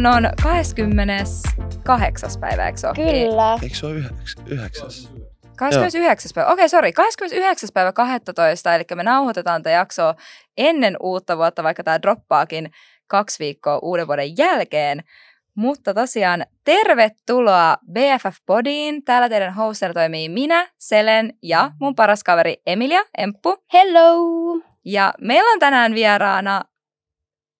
Silloin on 28. päivä, eikö se ole? Kyllä. Eikö se ole yhdeks, yhdeksäs? 29. päivä. Okei, sori. 29. päivä 12. Eli me nauhoitetaan tätä jaksoa ennen uutta vuotta, vaikka tämä droppaakin kaksi viikkoa uuden vuoden jälkeen. Mutta tosiaan tervetuloa BFF Podiin. Täällä teidän hoster toimii minä, Selen ja mun paras kaveri Emilia Emppu. Hello! Ja meillä on tänään vieraana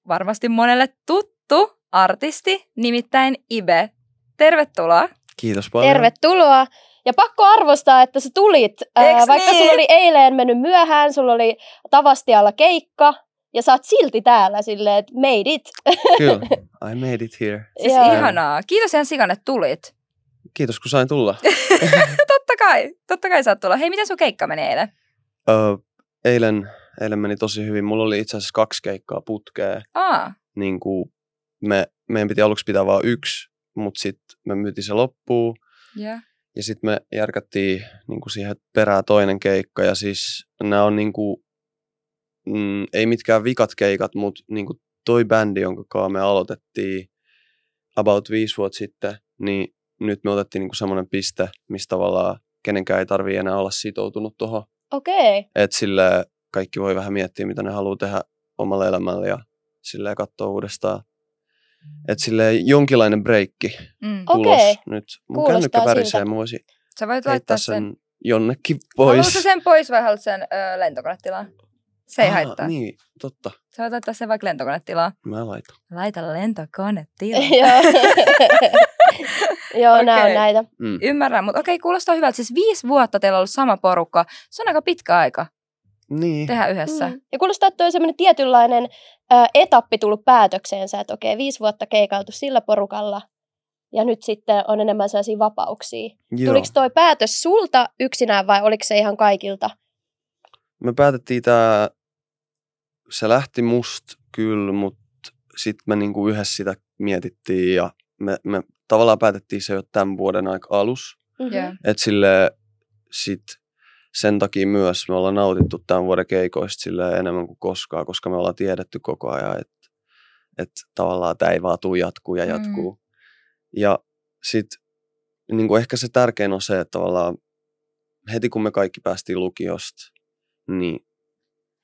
varmasti monelle tuttu artisti, nimittäin Ibe. Tervetuloa. Kiitos paljon. Tervetuloa. Ja pakko arvostaa, että sä tulit. Ää, Eiks vaikka niin? sulla oli eilen mennyt myöhään, sulla oli Tavastialla keikka, ja sä oot silti täällä silleen, että made it. Kyllä, I made it here. Siis Joo. ihanaa. Kiitos ihan sikan, että tulit. Kiitos kun sain tulla. totta kai, totta kai saat tulla. Hei, miten sun keikka meni eilen? Ö, eilen, eilen meni tosi hyvin. Mulla oli itse asiassa kaksi keikkaa putkea. Aa, Niin kuin me, meidän piti aluksi pitää vain yksi, mutta sitten me myytiin se loppuun. yeah. Ja sitten me järkättiin niin kuin siihen perään toinen keikka. Ja siis nämä on niin kuin, mm, ei mitkään vikat keikat, mutta niin kuin toi bändi, jonka kanssa me aloitettiin about viisi vuotta sitten, niin nyt me otettiin niin kuin semmoinen piste, mistä tavallaan kenenkään ei tarvii enää olla sitoutunut tuohon. Okei. Okay. Että sille kaikki voi vähän miettiä, mitä ne haluaa tehdä omalle elämälle ja silleen katsoa uudestaan. Että sille jonkinlainen breikki Mm. Tulos nyt. Mun Kuulostaa kännykkä värisee, mä voisin Sä voit laittaa sen, sen. jonnekin Haluatko pois. sen pois vai haluat sen ö, lentokonetilaan? Se ei Ah, haittaa. Niin, totta. Sä voit laittaa sen vaikka lentokonetilaan. Mä laitan. Laita lentokonetilaan. Joo. Joo, nää on näitä. Mm. Ymmärrän, mutta okei, kuulostaa hyvältä. Siis viisi vuotta teillä on ollut sama porukka. Se on aika pitkä aika Niin. tehdä yhdessä. Mm. Ja kuulostaa, että toi semmoinen tietynlainen etappi tullut päätökseensä, että okei, viisi vuotta keikautu sillä porukalla, ja nyt sitten on enemmän sellaisia vapauksia. Joo. Tuliko toi päätös sulta yksinään vai oliko se ihan kaikilta? Me päätettiin tää, se lähti musta kyllä, mutta sitten me niinku yhdessä sitä mietittiin ja me, me tavallaan päätettiin se jo tämän vuoden aika alus. Mm-hmm. Yeah. Että sille sit sen takia myös me ollaan nautittu tämän vuoden keikoista sille enemmän kuin koskaan, koska me ollaan tiedetty koko ajan, että et tavallaan tämä ei vaan tuu jatkuu ja Mm. jatkuu. Mm. Ja sitten niin ehkä se tärkein on se, että tavallaan heti kun me kaikki päästiin lukiosta, niin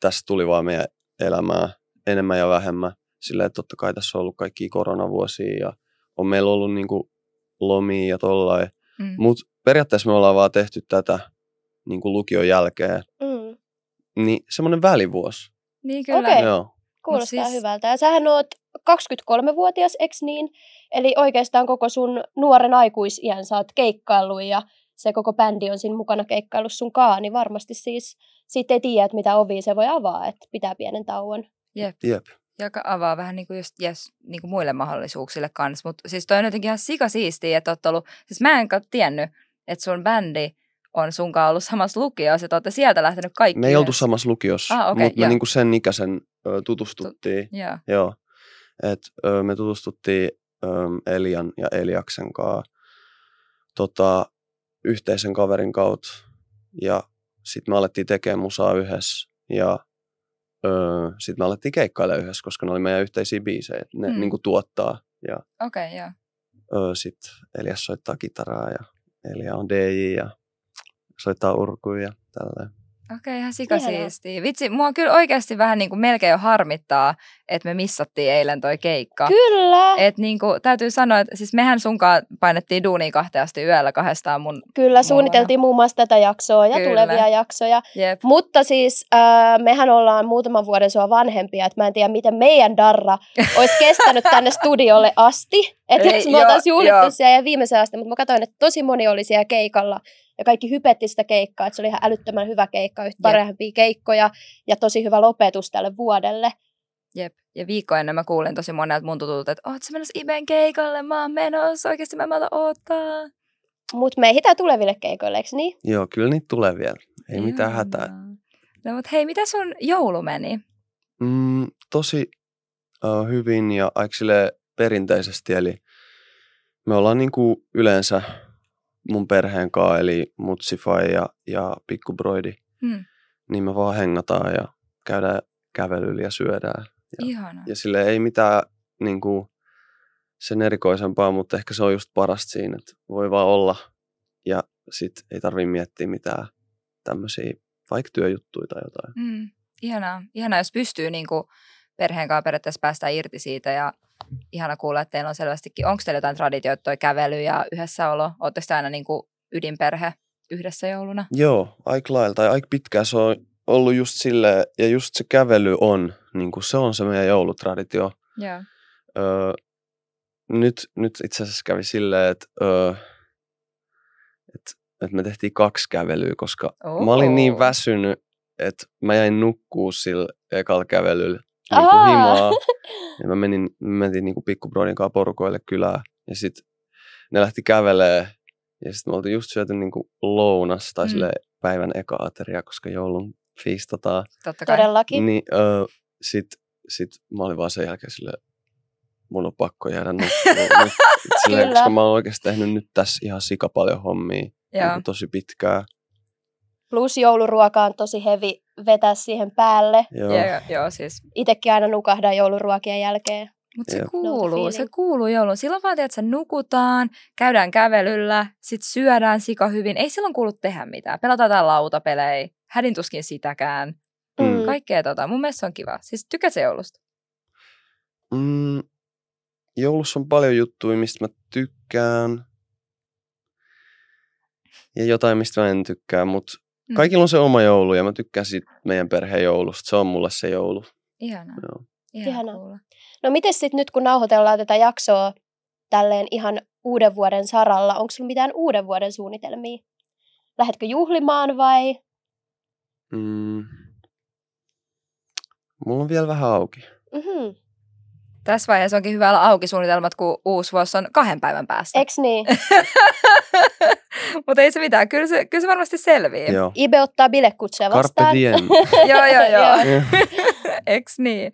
tässä tuli vaan meidän elämää enemmän ja vähemmän. Silleen, että totta kai tässä on ollut kaikki koronavuosia ja on meillä ollut niin kuin lomia ja tollain. Mm. Mutta periaatteessa me ollaan vaan tehty tätä niin kuin lukion jälkeen. Mm. Niin semmoinen välivuosi. Niin kyllä. Okei. Joo. Kuulostaa siis- siis... hyvältä. Ja sähän oot 23-vuotias, eks niin? Eli oikeastaan koko sun nuoren aikuisiän sä oot keikkaillut ja se koko bändi on siinä mukana keikkaillut sun kaa, niin varmasti siis siitä ei tiedä, että mitä ovia se voi avaa, että pitää pienen tauon. Jep. Jep. Joka avaa vähän niin kuin just, yes, niin kuin muille mahdollisuuksille kanssa. Mutta siis toi on jotenkin ihan sikasiistiä, että oot ollut, siis mä en ka- tiennyt, että sun bändi on sunkaan ollut samassa lukiossa, että olette sieltä lähtenyt kaikki Me ei oltu samassa lukiossa, Ah, okei, mutta me niinku sen ikäisen ö, tutustuttiin. Joo. Joo. Et, ö, me tutustuttiin ö, Elian ja Eliaksen kanssa tota, yhteisen kaverin kautta. Ja sitten me alettiin tekemään musaa yhdessä. Ja sitten me alettiin keikkailemaan yhdessä, koska ne oli meidän yhteisiä biisejä. että Ne Mm. niinku tuottaa. Ja okay, joo. sitten Elias soittaa kitaraa ja Elia on DJ ja soittaa urkuja ja tälleen. Okei, okay, ihan sikasiistiä. Vitsi, mua kyllä oikeasti vähän niin kuin melkein jo harmittaa, että me missattiin eilen toi keikka. Kyllä, Et niin kuin, täytyy sanoa, että siis mehän sunkaan painettiin duunia kahteen asti yöllä kahdestaan mun... kyllä suunniteltiin muun muassa tätä jaksoa ja Kyllä. tulevia jaksoja. Jep. Mutta siis äh, mehän ollaan muutaman vuoden sua vanhempia, että mä en tiedä, miten meidän darra olisi kestänyt tänne studiolle asti. Että Ei, jos joo, oltaisiin joo. juhlittu siellä ja viimeisen asti, mutta mä katsoin, että tosi moni oli siellä keikalla ja kaikki hypetti sitä keikkaa, että se oli ihan älyttömän hyvä keikka, yhtä Jep. parhaimpia keikkoja ja tosi hyvä lopetus tälle vuodelle. Jep. Ja viikko ennen mä kuulin tosi monelta mun tutulta, että oot sä menossa Iben keikalle? Mä oon menossa. Oikeasti mä en malta odottaa. Mutta me ehditään tuleville keikoille, eikö niin? Joo, kyllä niitä tulee vielä. Ei mitään Ihanaa. hätää. No mut hei, mitä sun joulu meni? Mm, tosi uh, hyvin ja aika silleen perinteisesti, eli me ollaan niinku yleensä mun perheen kanssa, eli Mutsifai ja, ja Pikkubroidi, Hmm. niin me vaan hengataan ja käydään kävelyllä ja syödään. Ja, Ihana. ja sille ei mitään niinku, sen erikoisempaa, mutta ehkä se on just parasta siinä, että voi vaan olla ja sit ei tarvii miettiä mitään tämmöisiä vaikka työjuttuja tai jotain. Mm. Ihanaa. Ihanaa, jos pystyy niin kuin perheen kanssa periaatteessa päästä irti siitä ja ihana kuulla, että teillä on selvästikin, onko teillä jotain traditioita, toi kävely ja yhdessäolo? Oletteko te aina niin kuin ydinperhe yhdessä jouluna? Joo, aika lailla tai aika pitkään se on ollut just silleen, ja just se kävely on, niin kuin se on se meidän joulutraditio. Joo. Öö, nyt, nyt itse asiassa kävi silleen, että, öö, että, että me tehtiin kaksi kävelyä, koska Oho. mä olin niin väsynyt, että mä jäin nukkuu sillä ekalla kävelyllä niin kuin Aa. himaa. Ja mä menin, me mentiin niin kuin pikkubrodin kanssa porukoille kylään. Ja sitten ne lähti kävelee. Ja sitten me oltiin just syöty niin kuin lounas tai Mm. mm. päivän eka ateria, koska joulun fiistataan. Totta kai. Todellakin. Niin öö, sit, sit mä olin vaan sen jälkeen silleen, mun on pakko jäädä nukkumaan. nyt, silleen, koska mä oon oikeasti tehnyt nyt tässä ihan sika paljon hommia. Niin tosi pitkään. Plus jouluruoka on tosi hevi vetää siihen päälle. Joo. Joo, joo, siis. Itekin aina nukahdan jouluruokien jälkeen. Mutta se kuuluu, se kuuluu joulun. Silloin vaan, että nukutaan, käydään kävelyllä, sit syödään sika hyvin. Ei silloin kuulu tehdä mitään. Pelataan jotain lautapelejä, hädin tuskin sitäkään. Mm. Mm. Kaikkea tota. Mun mielestä se on kiva. Siis tykkää se joulusta. Mm, joulussa on paljon juttuja, mistä mä tykkään. Ja jotain, mistä mä en tykkää, mutta. Kaikilla on se oma joulu ja mä tykkään siitä meidän perheen joulusta. Se on mulle se joulu. Ihanaa. Joo. Ihanaa. Ihanaa. No miten sitten nyt, kun nauhoitellaan tätä jaksoa tälleen ihan uuden vuoden saralla, onko sulla mitään uuden vuoden suunnitelmia? Lähetkö juhlimaan vai? Mm. Mulla on vielä vähän auki. Mm-hmm. Tässä vaiheessa onkin hyvä olla auki suunnitelmat, kun uusi vuosi on kahden päivän päästä. Eks niin? Mutta ei se mitään. Kyllä se, kyllä se varmasti selviää. Joo. Ibe ottaa bilekutsuja Carpe vastaan. diem. joo, joo. joo. Joo. Eks niin?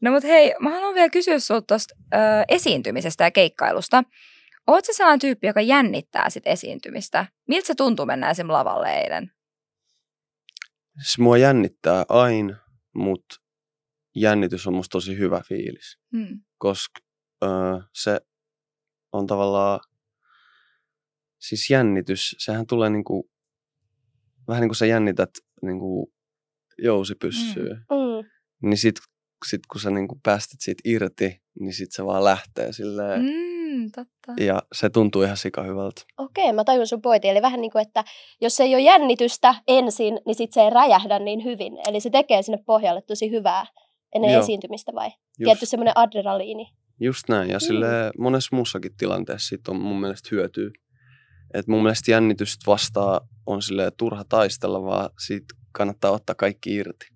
No mut hei, mä haluan vielä kysyä sulta tosta ö, esiintymisestä ja keikkailusta. Oot sä sellainen tyyppi, joka jännittää sit esiintymistä? Miltä se tuntuu mennä esim. lavalle eilen? Siis mua jännittää aina, mutta jännitys on musta tosi hyvä fiilis. Hmm. koska öö, se on tavallaan, siis jännitys, sehän tulee niinku, vähän niin kuin sä jännität niinku jousipyssyä, mm. Mm. niin sit, sit kun sä niinku päästät siitä irti, niin sit se vaan lähtee silleen, mm. Mm, totta. ja se tuntuu ihan sika hyvältä. Okei, mä tajun sun pointin. Eli vähän niin kuin, että jos ei ole jännitystä ensin, niin sit se ei räjähdä niin hyvin. Eli se tekee sinne pohjalle tosi hyvää ennen Joo. esiintymistä vai? Just, Tietty semmoinen adrenaliini. just näin, ja Mm. sille monessa muussakin tilanteessa sit on mun mielestä hyötyä. Et mun mielestä jännitystä vastaan on silleen turha taistella, vaan siitä kannattaa ottaa kaikki irti.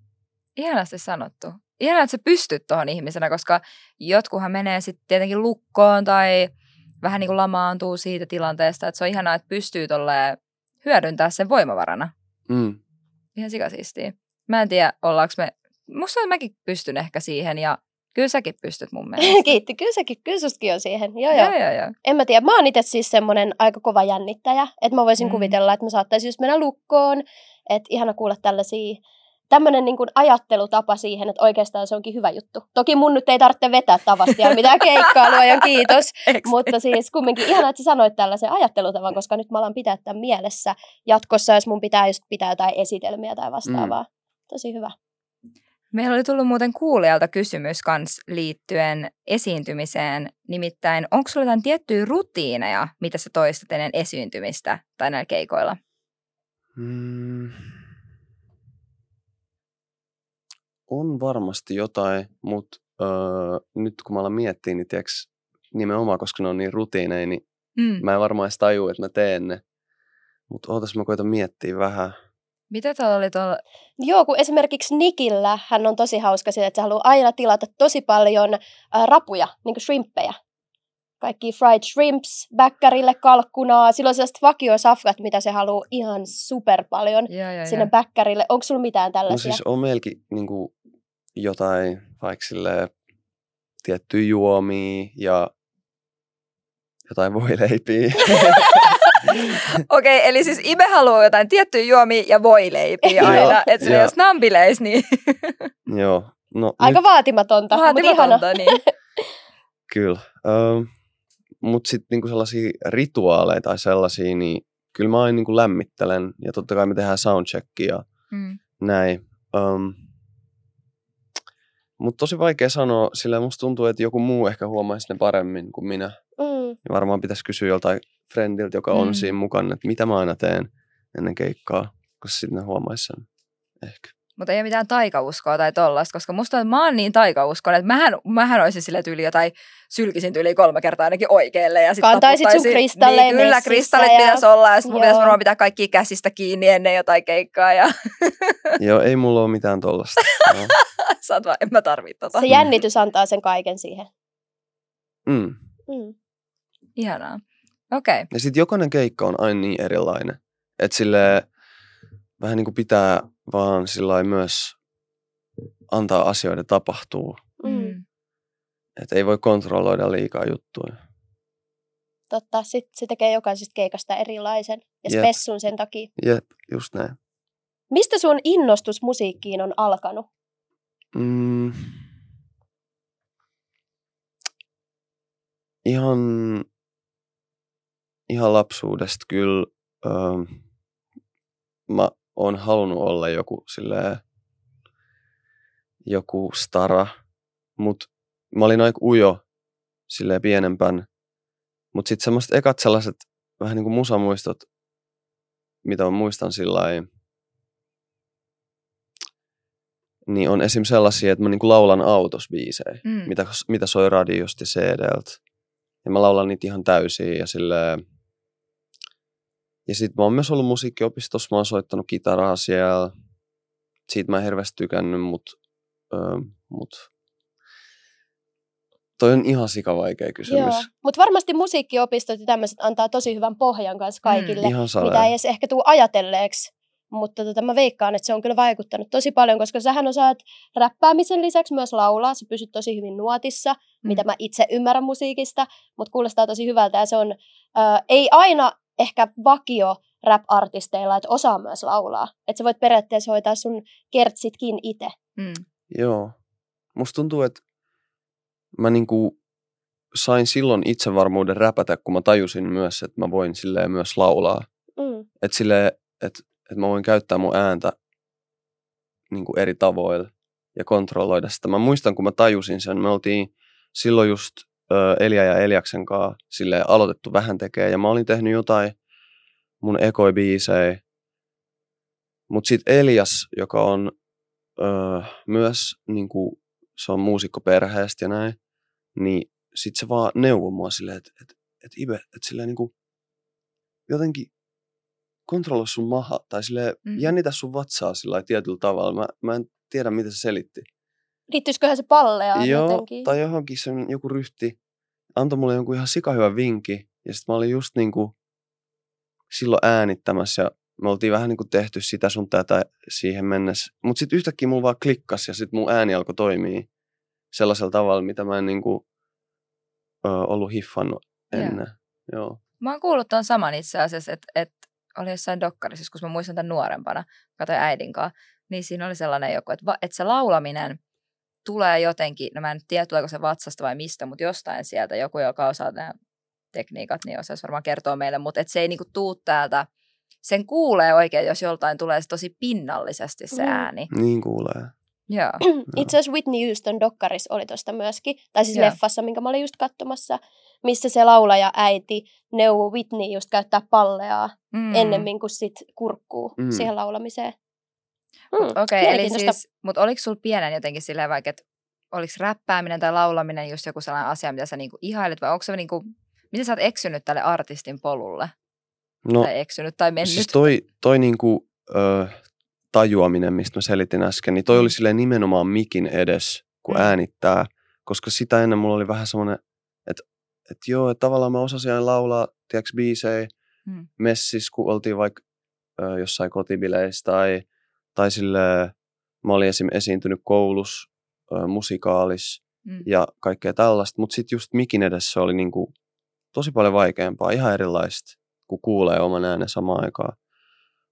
Ihanasti sanottu. Ihanaa, että sä pystyt tuohon ihmisenä, koska jotkuhan menee sitten tietenkin lukkoon tai vähän niin kuin lamaantuu siitä tilanteesta, että se on ihanaa, että pystyy tolleen hyödyntää sen voimavarana. Mm. Ihan sikasiistiä. Mä en tiedä, ollaanko me, musta mäkin pystyn ehkä siihen ja kyllä säkin pystyt mun mielestä. Kiitti. Kyllä sekin, kyllä sustakin on siihen. Joo, joo. Joo, joo, joo. En mä tiedä, mä oon itse siis semmoinen aika kova jännittäjä, että mä voisin Mm. mm. kuvitella, että mä saattaisin just mennä lukkoon, että ihana kuulla tällaisia, tämmöinen niin kuin ajattelutapa siihen, että oikeastaan se onkin hyvä juttu. Toki mun nyt ei tarvitse vetää tavasti ja mitään keikkailua ja kiitos, mutta siis kumminkin ihana, että sä sanoit tällaisen ajattelutavan, koska nyt mä alan pitää tämän mielessä jatkossa, jos mun pitää just pitää jotain esitelmiä tai vastaavaa. Tosi hyvä. Meillä oli tullut muuten kuulijalta kysymys kans liittyen esiintymiseen. Nimittäin, onko sulla jotain tiettyjä rutiineja, mitä sä toistat ennen esiintymistä tai näillä keikoilla? Mm. On varmasti jotain, mutta öö, nyt kun mä alan miettiä, niin tiiäks, nimenomaan koska ne on niin rutiineja, niin Mm. mä en varmaan edes tajua, että mä teen ne. Mutta ootas mä koitan miettiä vähän. Mitä tuolla oli tuolla? Joo, kun esimerkiksi Nikillä hän on tosi hauska siitä, että se haluaa aina tilata tosi paljon ää, rapuja, niin kuin shrimppejä. Kaikki fried shrimps, bäkkärille kalkkunaa. Sillä on sellaiset vakiosafkat, mitä se haluaa ihan super paljon Joo, joo, sinne joo. bäkkärille. Onko sulla mitään No tällaisia? siis on meilläkin niinku, jotain, vaikka silleen, tiettyjä juomia ja jotain voileipiä. Okei, okay, eli siis Ibe haluaa jotain tiettyjä juomia ja voileipiä aina. Että se jos nambileis, niin Joo, no Aika nyt vaatimatonta, mutta ihana. vaatimatonta. Niin. kyllä. Öö, mutta sitten niinku sellaisia rituaaleja tai sellaisia, niin kyllä mä aina niinku lämmittelen. Ja totta kai me tehdään soundcheckia Mm. näin. Um, mutta tosi vaikea sanoa, sillä musta tuntuu, että joku muu ehkä huomaisi ne paremmin kuin minä. Mm. Ja varmaan pitäisi kysyä joltain friendiltä, joka on Mm. siinä mukana, että mitä mä aina teen ennen keikkaa, koska sitten ne huomaisi sen ehkä. Mutta ei ole mitään taikauskoa tai tollasta, koska musta on, että mä oon niin taikauskonen, että mähän, mähän olisin sille tyyli jotain, sylkisin tyyli kolme kertaa ainakin oikealle. Ja sit Kantaisit sun taputtaisin- kristalleja Niin, kyllä, kristallit ja- pitäisi olla ja sitten mun pitäisi varmaan pitää kaikki käsistä kiinni ennen jotain keikkaa ja Joo, ei mulla ole mitään tollasta. Sä oot vaan, en mä tarvii tota. Se jännitys antaa sen kaiken siihen. Mm. Mm. Ihanaa. Okei. Okay. Ja sitten jokainen keikka on aina niin erilainen. Että sille vähän niin kuin pitää vaan sillä myös antaa asioiden tapahtua. Mm. Mm. Että ei voi kontrolloida liikaa juttuja. Totta, sitten se tekee jokaisesta keikasta erilaisen ja Jep. spessun sen takia. Jep, just näin. Mistä sun innostus musiikkiin on alkanut? Mm. Ihan, ihan lapsuudesta kyllä ähm, mä oon halunnut olla joku silleen, joku stara, mutta mä olin aika ujo silleen pienempän. Mutta sitten semmoiset ekat sellaiset vähän niin kuin musamuistot, mitä mä muistan sillä niin on esim. sellaisia, että mä niinku laulan autos biisejä, Mm. mitä, mitä soi radiosta ja CD-ltä. Ja mä laulan niitä ihan täysin ja silleen... Ja sit mä oon myös ollut musiikkiopistossa, mä oon soittanut kitaraa siellä. Siitä mä en hirveästi tykännyt, mut, öö, mut toi on ihan sikavaikea kysymys. Joo, mutta varmasti musiikkiopistot ja tämmöiset antaa tosi hyvän pohjan kanssa kaikille, Ihan mitä ei edes ehkä tule ajatelleeksi. Mutta tota, mä veikkaan, että se on kyllä vaikuttanut tosi paljon, koska sähän osaat räppäämisen lisäksi myös laulaa. Sä pysyt tosi hyvin nuotissa, mm. mitä mä itse ymmärrän musiikista, mutta kuulostaa tosi hyvältä. Ja se on äh, ei aina ehkä vakio rap-artisteilla, että osaa myös laulaa. Että sä voit periaatteessa hoitaa sun kertsitkin itse. Mm. Joo. Musta tuntuu, että mä niinku sain silloin itsevarmuuden räpätä, kun mä tajusin myös, että mä voin silleen myös laulaa. Mm. Että silleen, että, että mä voin käyttää mun ääntä niinku eri tavoilla ja kontrolloida sitä. Mä muistan, kun mä tajusin sen, me oltiin silloin just Elia ja Eliaksen kanssa aloitettu vähän tekee ja mä olin tehnyt jotain mun ekoi biisejä. Mut sit Elias, joka on ö, myös niinku, se on muusikko perheestä ja näin, niin sit se vaan neuvoi mua silleen, että et, et Ibe, että silleen niinku, jotenkin kontrolloi sun maha tai sille Mm. jännitä sun vatsaa sillä tietyllä tavalla. Mä, mä en tiedä, mitä se selitti. Liittyisiköhän se pallea Joo, jotenkin? tai johonkin sen joku ryhti antoi mulle jonkun ihan sikahyvän vinki. Ja sitten mä olin just niinku silloin äänittämässä ja me oltiin vähän niinku tehty sitä sun tätä siihen mennessä. Mutta sitten yhtäkkiä mulla vaan klikkasi ja sitten mun ääni alkoi toimia sellaisella tavalla, mitä mä en niinku, ö, ollut hiffannut Joo. ennen. Joo. Mä oon kuullut ton saman itse asiassa, että, että oli jossain dokkarissa, kun mä muistan tämän nuorempana, katsoin äidin kanssa, niin siinä oli sellainen joku, että, va, että se laulaminen tulee jotenkin, no mä en nyt tiedä tuleeko se vatsasta vai mistä, mutta jostain sieltä joku, joka osaa nämä tekniikat, niin osaisi varmaan kertoa meille, mutta että se ei niinku tuu täältä, sen kuulee oikein, jos joltain tulee se tosi pinnallisesti se Mm. ääni. Niin kuulee. Joo. Itse asiassa Whitney Houston dokkaris oli tuosta myöskin, tai siis Joo. leffassa, minkä mä olin just katsomassa, missä se laulaja äiti neuvoi Whitney just käyttää palleaa Mm. mm. ennemmin kuin sit kurkkuu mm. siihen laulamiseen. Okei, okay, eli siis, mutta oliko sulla pienen jotenkin silleen vaikka, että oliko räppääminen tai laulaminen just joku sellainen asia, mitä sä niinku ihailet, vai onko se niinku, miten sä oot eksynyt tälle artistin polulle? No, Tai eksynyt tai mennyt? Siis toi, toi niinku, ö, tajuaminen, mistä mä selitin äsken, niin toi oli silleen nimenomaan mikin edes, kun Mm. äänittää. Koska sitä ennen mulla oli vähän semmoinen, että et joo, että tavallaan mä osasin aina laulaa, tiedätkö, biisejä Mm. messissä, kun oltiin vaikka ö, jossain kotibileissä tai, tai sille mä olin esim. esiintynyt koulussa, ö, musikaalissa Mm. ja kaikkea tällaista. Mutta sitten just mikin edessä oli niinku tosi paljon vaikeampaa, ihan erilaista, kun kuulee oman äänen samaan aikaan.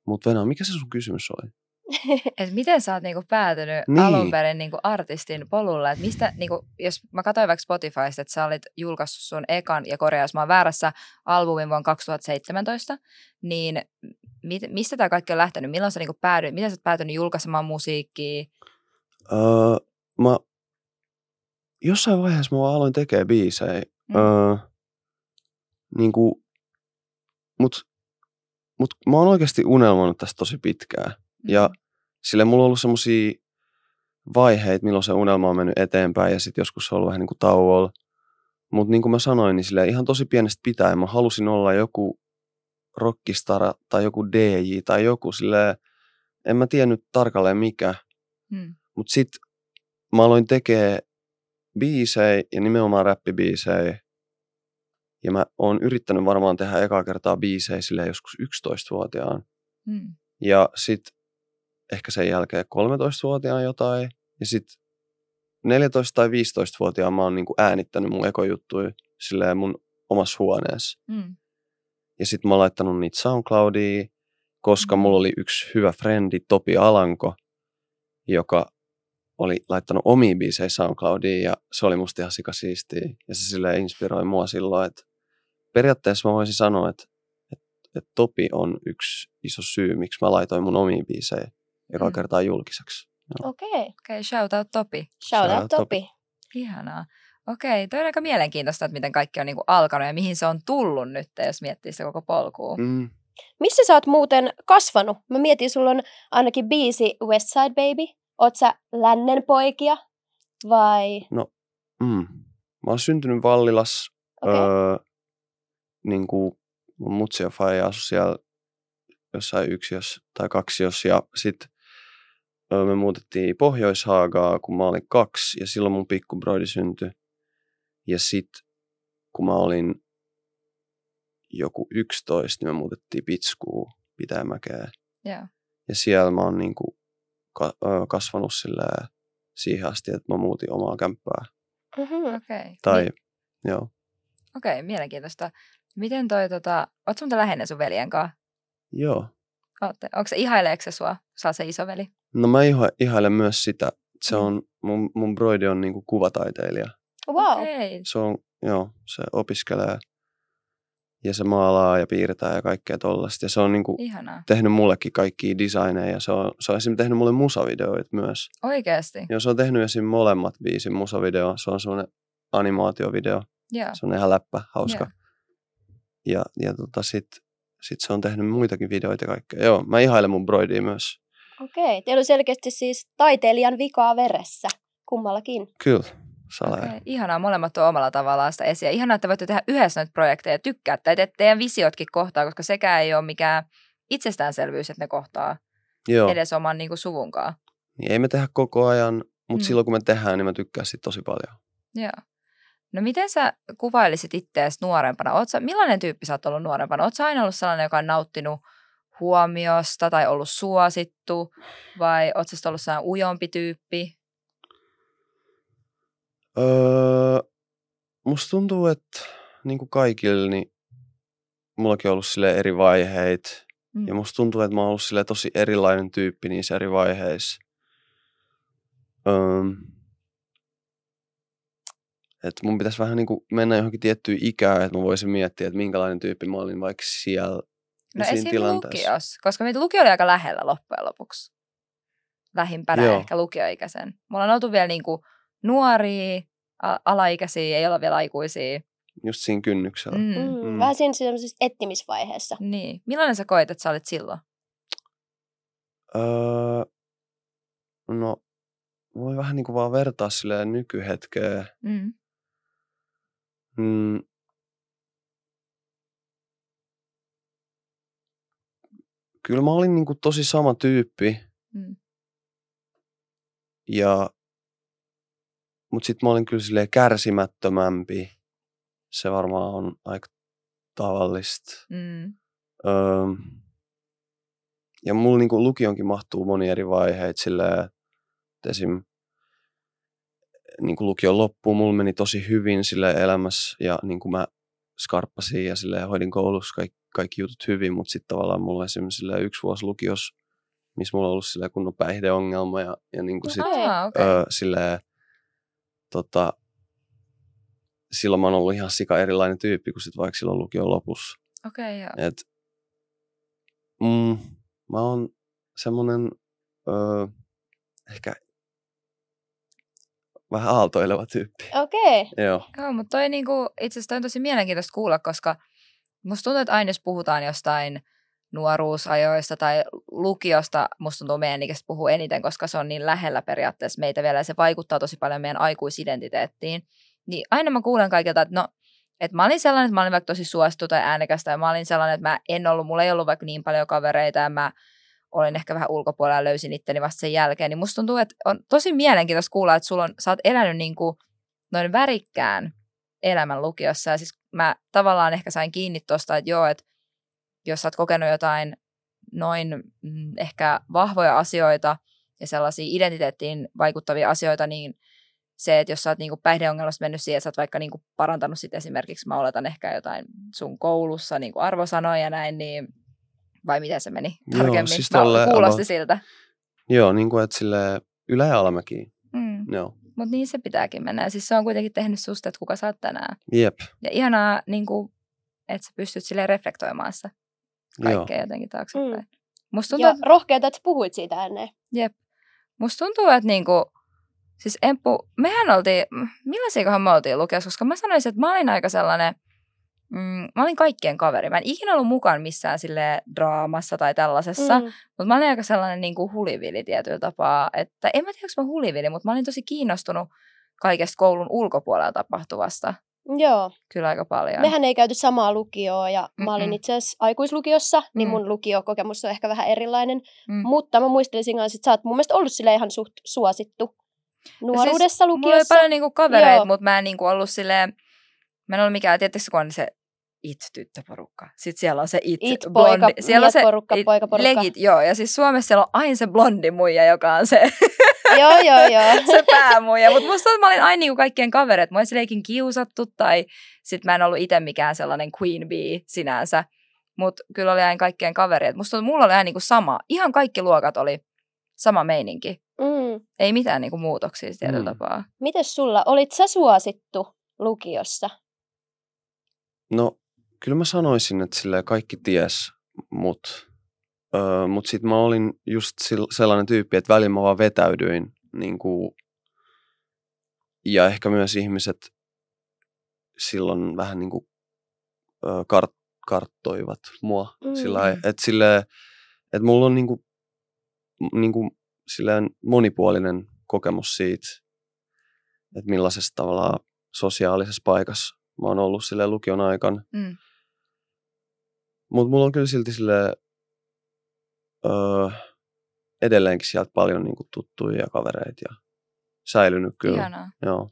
Mutta Venä, mikä se sun kysymys oli? Et miten sä oot niinku päätynyt Niin. alun perin niinku artistin polulle? Et mistä, niinku, jos mä katsoin vaikka Spotifysta, että sä olit julkaissut sun ekan, ja korjaa, jos mä oon väärässä, albumin vuonna 2017, niin mit, mistä tämä kaikki on lähtenyt? Milloin sä niinku päädyit, miten sä oot päätynyt julkaisemaan musiikkia? Öö, mä jossain vaiheessa mä aloin tekee biisejä. Mm. Öö, niinku, mut, mut mä oon oikeasti unelmoinut tästä tosi pitkään. Ja sille mulla on ollut semmosia vaiheita, milloin se unelma on mennyt eteenpäin ja sitten joskus se on ollut vähän niin kuin tauolla. Mutta niin kuin mä sanoin, niin sille ihan tosi pienestä pitäen mä halusin olla joku rockistara tai joku DJ tai joku sille en mä tiennyt tarkalleen mikä. Mm. Mutta sitten mä aloin tekee biisejä ja nimenomaan räppibiisejä. Ja mä oon yrittänyt varmaan tehdä ekaa kertaa biisejä sille joskus 11-vuotiaan. Mm. Ja sitten ehkä sen jälkeen 13-vuotiaan jotain. Ja sitten 14- tai 15-vuotiaan mä oon niinku äänittänyt mun ekojuttuja silleen mun omassa huoneessa. Mm. Ja sitten mä oon laittanut niitä SoundCloudiin, koska Mm. mulla oli yksi hyvä frendi, Topi Alanko, joka oli laittanut omia biisejä SoundCloudiin ja se oli musta ihan sikasiistiä. Ja se silleen inspiroi mua silloin, että periaatteessa mä voisin sanoa, että, että, että Topi on yksi iso syy, miksi mä laitoin mun omia biisejä eka Mm. kertaa julkiseksi. Okei. Okay. Okei, okay, shout out Topi. Shout Shout out out Topi. Ihanaa. Okei, toi on aika mielenkiintoista, että miten kaikki on niinku alkanut ja mihin se on tullut nyt, jos miettii sitä koko polkua. Mm. Missä sä oot muuten kasvanut? Mä mietin, sulla on ainakin biisi West Side Baby. Oot sä lännen poikia vai? Mm. Mä oon syntynyt Vallilas. Okay. Öö, niin kuin mun mutsi ja faija asui siellä jossain yksiössä tai kaksiossa ja sitten me muutettiin Pohjoishaagaa, kun mä olin kaksi ja silloin mun pikkubroidi syntyi. Ja sitten kun mä olin joku 11, niin me muutettiin Pitskuun Pitäjämäkeen. Joo. Ja siellä mä oon niinku ka- kasvanut silleen siihen asti, että mä muutin omaa kämppää. Mhm. Okei. Tai, Niin, joo. Okei, mielenkiintoista. Miten toi, tota, oot sun sun veljen kanssa? Joo. Ootte. Onko se ihaileeko se sua, oot se isoveli? No mä iho, ihailen myös sitä. Se Mm. on, mun, mun broidi on niinku kuvataiteilija. Wow. Okei. Se on, joo, se opiskelee ja se maalaa ja piirtää ja kaikkea tollaista. Ja se on niinku Ihanaa. tehnyt mullekin kaikkia designeja ja se on, se on esimerkiksi tehnyt mulle musavideoita myös. Oikeasti? Ja se on tehnyt esim. molemmat biisin musavideo. Se on semmoinen animaatiovideo. Joo. Se on ihan läppä, hauska. Joo. Ja, ja tota sit, sit se on tehnyt muitakin videoita ja kaikkea. Joo, mä ihailen mun broidia myös. Okei. Teillä on selkeästi siis taiteilijan vikaa veressä. Kummallakin. Kyllä. Okei, ihanaa, molemmat tuo omalla tavallaan sitä esiin. Ihanaa, että voitte tehdä yhdessä näitä projekteja ja tykkäätte, että teidän visiotkin kohtaa, koska sekään ei ole mikään itsestäänselvyys, että ne kohtaa Joo, edes oman niin kuin, suvunkaan. niin ei me tehdä koko ajan, mutta mm. silloin kun me tehdään, niin mä tykkään siitä tosi paljon. Joo. No miten sä kuvailisit itseäsi nuorempana? Oot sä, millainen tyyppi sä oot ollut nuorempana? Oot sä aina ollut sellainen, joka on nauttinut huomiosta tai ollut suosittu? Vai oot sä ollut sellainen ujompi tyyppi? Öö, musta tuntuu, että niin kuin kaikilla, niin mullakin on ollut sille eri vaiheita. Mm. Ja musta tuntuu, että mä oon ollut sille tosi erilainen tyyppi niissä eri vaiheissa. Öö, että mun pitäisi vähän niin kuin mennä johonkin tiettyyn ikään, että mä voisin miettiä, että minkälainen tyyppi mä olin vaikka siellä No siinä esim. tilanteessa. lukios, koska meitä lukio oli aika lähellä loppujen lopuksi. Lähimpänä Joo. ehkä lukioikäisen. Mulla on oltu vielä niinku nuoria, a- alaikäisiä, ei olla vielä aikuisia. Just siinä kynnyksellä. Mm. Mm. Mm. Vähän siinä semmoisessa etsimisvaiheessa. Niin. Millainen sä koit, että sä olit silloin? Öö, no, voi vähän niin kuin vaan vertaa silleen nykyhetkeen. Mm. Mm. Kyllä mä olin niin kuin tosi sama tyyppi. Mm. Ja, mutta sitten mä olin kyllä silleen kärsimättömämpi. Se varmaan on aika tavallista. Mm. Öö, ja mulla niinku lukionkin mahtuu moni eri vaiheita silleen, että esim. Niinku lukion loppuun mulla meni tosi hyvin sille elämässä ja niinku mä skarppasin ja sille hoidin koulussa kaikki, kaikki jutut hyvin, mutta sitten tavallaan mulla esimerkiksi silleen yksi vuosi lukios missä mulla on ollut silleen kunnon päihdeongelma ja, ja niin kuin sit, Okei. Ah, okei. öö, silleen, tota, silloin mä oon ollut ihan sika erilainen tyyppi kuin sit vaikka silloin lukion lopussa. Okei, joo. Et, mm, mä oon semmonen öö, ehkä vähän aaltoileva tyyppi. Okei. Okay. Joo. Joo, mutta toi niinku, itse asiassa on tosi mielenkiintoista kuulla, koska musta tuntuu, että aina jos puhutaan jostain nuoruusajoista tai lukiosta, musta tuntuu meidän ikäistä puhuu eniten, koska se on niin lähellä periaatteessa meitä vielä ja se vaikuttaa tosi paljon meidän aikuisidentiteettiin. Niin aina mä kuulen kaikilta, että no, että mä olin sellainen, että mä olin vaikka tosi suosittu tai äänekästä ja mä olin sellainen, että mä en ollut, mulla ei ollut vaikka niin paljon kavereita ja mä olin ehkä vähän ulkopuolella ja löysin itteni vasta sen jälkeen, niin musta tuntuu, että on tosi mielenkiintoista kuulla, että sulla on, sä oot elänyt niin kuin noin värikkään elämän lukiossa. Ja siis mä tavallaan ehkä sain kiinni tuosta, että joo, että jos sä oot kokenut jotain noin mm, ehkä vahvoja asioita ja sellaisia identiteettiin vaikuttavia asioita, niin se, että jos sä oot niinku päihdeongelmasta mennyt siihen, että sä oot vaikka niinku parantanut sit esimerkiksi, mä oletan ehkä jotain sun koulussa niinku arvosanoja ja näin, niin vai miten se meni Joo, tarkemmin? siis Mä- tolleen kuulosti about- siltä. Joo, niin kuin että sille ylä- ja alamäki. Mm. Joo. Mutta niin se pitääkin mennä. Ja siis se on kuitenkin tehnyt susta, että kuka sä oot tänään. Jep. Ja ihanaa, niin kuin, että sä pystyt silleen reflektoimaan sitä Joo. kaikkea jotenkin taaksepäin. Mm. Musta tuntuu, Ja että, rohkeata, että sä puhuit siitä ennen. musta tuntuu, että niinku, siis Emppu, mehän oltiin, millaisiakohan me oltiin lukiossa, koska mä sanoisin, että mä olin aika sellainen, mm, mä olin kaikkien kaveri. Mä en ikinä ollut mukaan missään sille draamassa tai tällaisessa, mm. Mutta mä olin aika sellainen niin kuin hulivili tietyllä tapaa, että en mä tiedä, onko mä hulivili, mutta mä olin tosi kiinnostunut kaikesta koulun ulkopuolella tapahtuvasta. Joo. Kyllä aika paljon. Mehän ei käyty samaa lukioa ja mä olin Mm-mm. itse asiassa aikuislukiossa, niin Mm. mun lukiokokemus on ehkä vähän erilainen. Mm. Mutta mä muistelisin kanssa, että sä oot mun mielestä ollut sille ihan suht suosittu nuoruudessa siis, Mulla oli lukiossa. paljon niinku kavereita, mutta mä en niinku ollut silleen, mä en ollut mikään, tietysti kun on se it-tyttöporukka. Sitten siellä on se it, It, blondi. poika- siellä on se miesporukka, it- poikaporukka. Legit, joo. Ja siis Suomessa siellä on aina se blondi muija, joka on se, joo, joo, joo. se päämuija. Mutta musta mä olin aina niinku kaikkien kavereita. Mua ei silleenkin kiusattu tai sit mä en ollut itse mikään sellainen queen bee sinänsä. Mutta kyllä oli aina kaikkien kavereita. Musta mulla oli aina niinku sama. Ihan kaikki luokat oli sama meininki. Mm. Ei mitään niinku muutoksia tietyllä Mm. tapaa. Mites sulla? Olit sä suosittu lukiossa? No, kyllä mä sanoisin, että sille kaikki ties, mutta öö, mut sitten mä olin just sellainen tyyppi, että välillä mä vaan vetäydyin. Niin kuin, ja ehkä myös ihmiset silloin vähän niin kuin, öö, kart- karttoivat mua. Mm. Sillä että sille, että mulla on niin kuin, niin kuin, silleen monipuolinen kokemus siitä, että millaisessa tavallaan sosiaalisessa paikassa mä oon ollut sille lukion aikana. Mm. Mutta mulla on kyllä silti sille öö, edelleenkin sieltä paljon niinku tuttuja ja kavereita ja säilynyt kyllä. Ihanaa. Joo.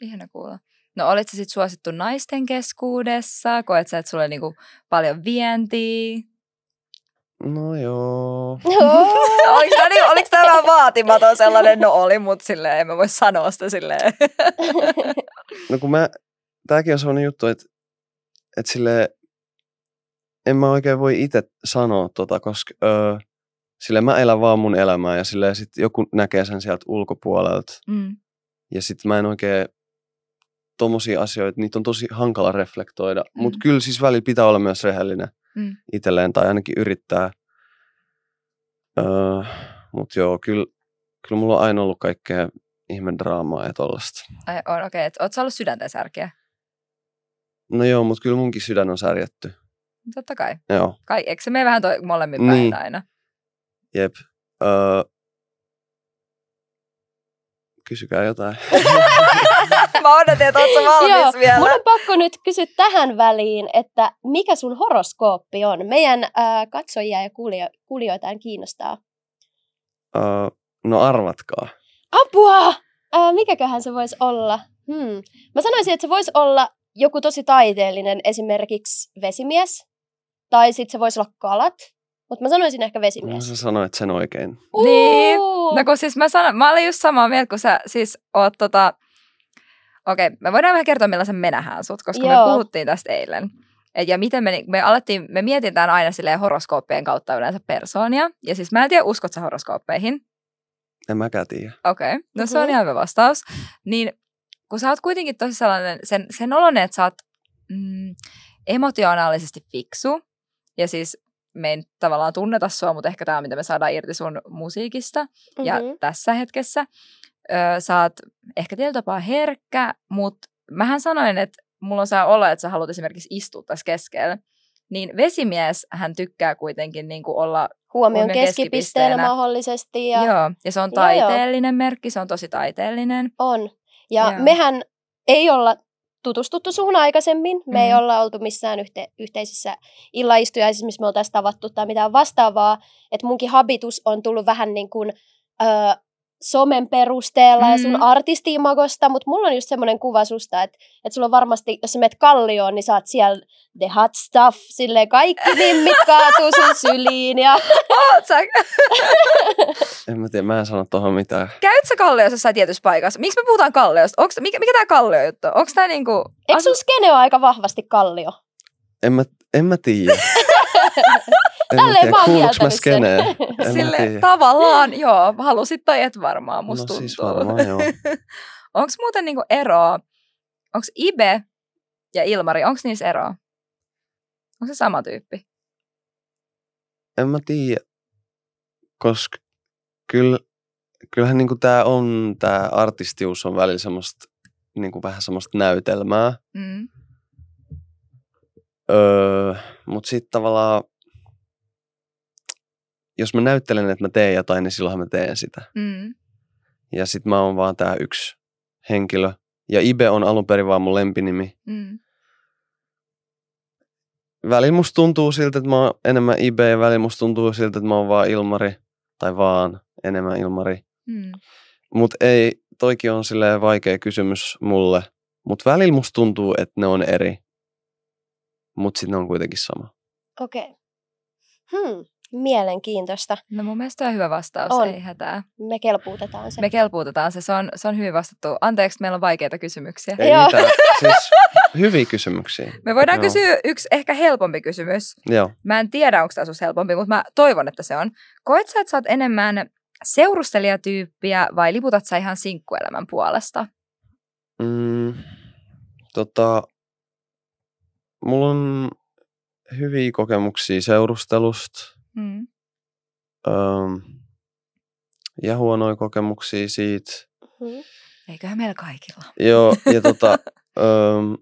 Ihana kuulla. No olit sä sit suosittu naisten keskuudessa? Koet sä, että sulla oli niinku paljon vientiä? No joo. oliko, tämä, niin, oliko tämä vähän vaatimaton sellainen? No oli, mutta silleen en mä voi sanoa sitä silleen. No kun mä, tääkin on sellainen juttu, että, että sille en mä oikein voi itse sanoa tota, koska öö, sille mä elän vaan mun elämää ja sille sit joku näkee sen sieltä ulkopuolelta Mm. ja sit mä en oikein tommosia asioita, niitä on tosi hankala reflektoida, mm. mutta kyllä siis välillä pitää olla myös rehellinen Mm. itselleen tai ainakin yrittää. Öö, mutta joo, kyllä, kyllä mulla on aina ollut kaikkea ihme draamaa ja tollasta. Ai, on, okei, okay. oot sä ollut sydänten särkeä? No joo, mutta kyllä munkin sydän on särjetty. Totta kai. Joo, kai. Eikö se mene vähän toi molemmin päin Niin. aina? jep. Öö, kysykää jotain. Mä odotin, että oot sä valmis Joo, vielä. mun on pakko nyt kysyä tähän väliin, että mikä sun horoskooppi on? Meidän äh, katsojia ja kuulio- kuulijoitaan kiinnostaa. öö, no arvatkaa. Apua! Äh, mikäköhän se voisi olla? Hmm. Mä sanoisin, että se voisi olla joku tosi taiteellinen, esimerkiksi vesimies. Tai sitten se voisi olla kalat. Mutta mä sanoisin ehkä No, vesimies. sä sanoit sen oikein. Niin. Uu! No kun siis mä, sanon, mä olin just samaa mieltä, kun sä siis oot tota... Okei, me voidaan vähän kertoa, millaisen me nähdään sut, koska Joo. me puhuttiin tästä eilen. Et ja miten me, me alettiin, me mietitään aina silleen horoskooppien kautta yleensä persoonia. Ja siis mä en tiedä, uskot sä horoskooppeihin? En mäkään tiedä. Okei, okay. no se on Mhm. ihan hyvä vastaus. Niin kun sä oot kuitenkin tosi sellainen, sen, sen oloinen, että sä oot mm, emotionaalisesti fiksu, ja siis me ei tavallaan tunneta sua, mutta ehkä tämä on, mitä me saadaan irti sun musiikista ja Mhm. tässä hetkessä. Öö, sä oot ehkä tietyllä tapaa herkkä, mutta mähän sanoin, että mulla on saa olla, että sä haluat esimerkiksi istua tässä keskellä. Niin vesimies hän tykkää kuitenkin niin kuin olla Huomion huomion keskipisteenä keskipisteenä. mahdollisesti. Ja joo, ja se on Joo, joo. taiteellinen merkki, se on tosi taiteellinen. On. Ja Joo. mehän ei olla tutustuttu suhun aikaisemmin. Me ei Mm. olla oltu missään yhte- yhteisissä illaistujaisissa, missä me oltaisiin tavattu tai mitään vastaavaa. Että munkin habitus on tullut vähän niin kuin ö, somen perusteella ja sun Mm. artistiimagosta, mutta mulla on just semmoinen kuva susta, että, että sulla on varmasti, jos sä menet Kallioon, niin oot siellä the hot stuff, silleen kaikki mimmit kaatuu sun syliin ja En mä tiedä, mä en sano tuohon mitään. käyt sä Kalliossa jossain tietyssä paikassa? Miksi me puhutaan Kalliosta? Onks, mikä, mikä tää Kallio juttu? Onko tää niinku... eikö sun skene ole aika vahvasti Kallio? En mä, en mä tiedä. en Tälleen mä oon mä skeneen. Sille tiedä. tavallaan, joo, halusit tai et varmaan, musta No tuntuu. siis varmaan, joo. onko muuten niinku eroa, onko Ibe ja Ilmari, onko niissä eroa? Onko se sama tyyppi? En mä tiedä, koska kyllä, kyllähän niinku tää on, tää artistius on välillä semmoista niinku vähän semmoista näytelmää. Mm. Öö, mut sit tavallaan, jos mä näyttelen, että mä teen jotain, niin silloinhan mä teen sitä. Mm. Ja sit mä oon vaan tää yksi henkilö. Ja Ibe on alun perin vaan mun lempinimi. Mm. Välillä musta tuntuu siltä, että mä oon enemmän Ibe ja välillä musta tuntuu siltä, että mä oon vaan Ilmari. Tai vaan enemmän Ilmari. Mm. Mut ei, toikin on silleen vaikea kysymys mulle. Mut välillä musta tuntuu, että ne on eri. Mut sit ne on kuitenkin sama. Okei. Okay. Hmm, mielenkiintoista. No mun mielestä on hyvä vastaus, On. ei hätää. Me kelpuutetaan se. Me kelpuutetaan se, se on, se on hyvin vastattu. Anteeksi, meillä on vaikeita kysymyksiä. Ei Joo. mitään. Siis hyviä kysymyksiä. Me voidaan Joo. kysyä yksi ehkä helpompi kysymys. Joo. Mä en tiedä, onko tämä helpompi, mutta mä toivon, että se on. Koet sä, että sä oot enemmän seurustelijatyyppiä vai liputat sä ihan sinkkuelämän puolesta? Mm, tota, mulla on hyviä kokemuksia seurustelusta Mm. öm, ja huonoja kokemuksia siitä. Hmm. Eiköhän meillä kaikilla. Joo, ja tota, öm,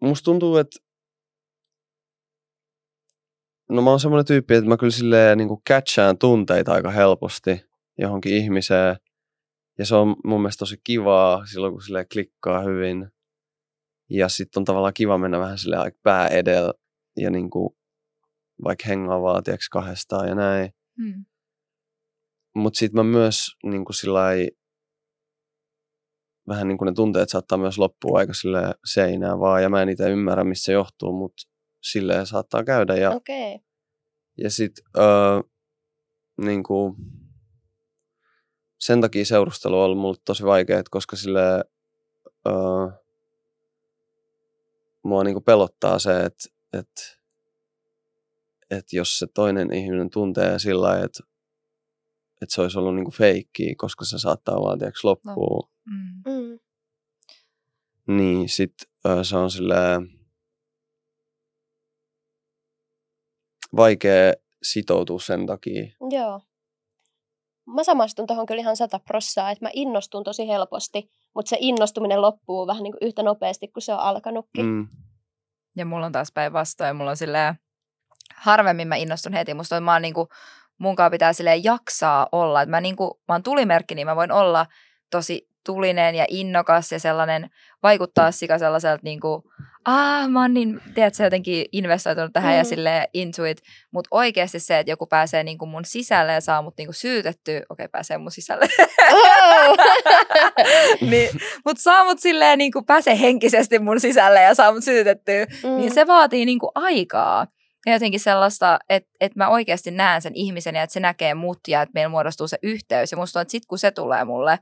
musta tuntuu, että no mä oon semmoinen tyyppi, että mä kyllä silleen niin catchaan tunteita aika helposti johonkin ihmiseen. Ja se on mun mielestä tosi kivaa silloin, kun sille klikkaa hyvin. Ja sitten on tavallaan kiva mennä vähän sille aika pää edellä ja niin kuin, vaikka hengaa tiedätkö, kahdestaan ja näin. Mm. Mutta sitten mä myös niin kuin sillai, vähän niin kuin ne tunteet saattaa myös loppua aika sille seinään vaan. Ja mä en itse ymmärrä, missä se johtuu, mutta silleen saattaa käydä. Ja. Okay. ja sitten öö, niin kuin, sen takia seurustelu on ollut mulle tosi vaikeaa, koska sille öö, mua niin kuin pelottaa se, että, että, että jos se toinen ihminen tuntee sillä lailla, että, että se olisi ollut niin kuin feikkiä, koska se saattaa vaan tiiäks, loppua, Mm. Mm. niin sit se on silleen vaikea sitoutua sen takia. Joo. Mä samastun tuohon kyllä ihan sata prossaa, että mä innostun tosi helposti, mutta se innostuminen loppuu vähän niin kuin yhtä nopeasti kuin se on alkanutkin. Mm. Ja mulla on taas päinvastoin. Mulla on silleen, harvemmin mä innostun heti. Musta on, mä oon niinku, munkaan pitää silleen jaksaa olla. Et mä, niinku, mä oon tulimerkki, niin mä voin olla tosi tulinen ja innokas ja sellainen, vaikuttaa sika sellaiselta niinku, ah, mä oon niin, tiedätkö, jotenkin investoitunut tähän mm. ja sille into it. Mutta oikeasti se, että joku pääsee niinku mun sisälle ja saa mut niinku syytettyä, okei, okay, pääsee mun sisälle, Oh! niin, mutta saa mut silleen niinku, pääsee henkisesti mun sisälle ja saa mut syytettyä mm. niin se vaatii niinku aikaa. Ja jotenkin sellaista, että et mä oikeasti näen sen ihmisen ja että se näkee mut ja että meillä muodostuu se yhteys. Ja musta on, että sit kun se tulee mulle,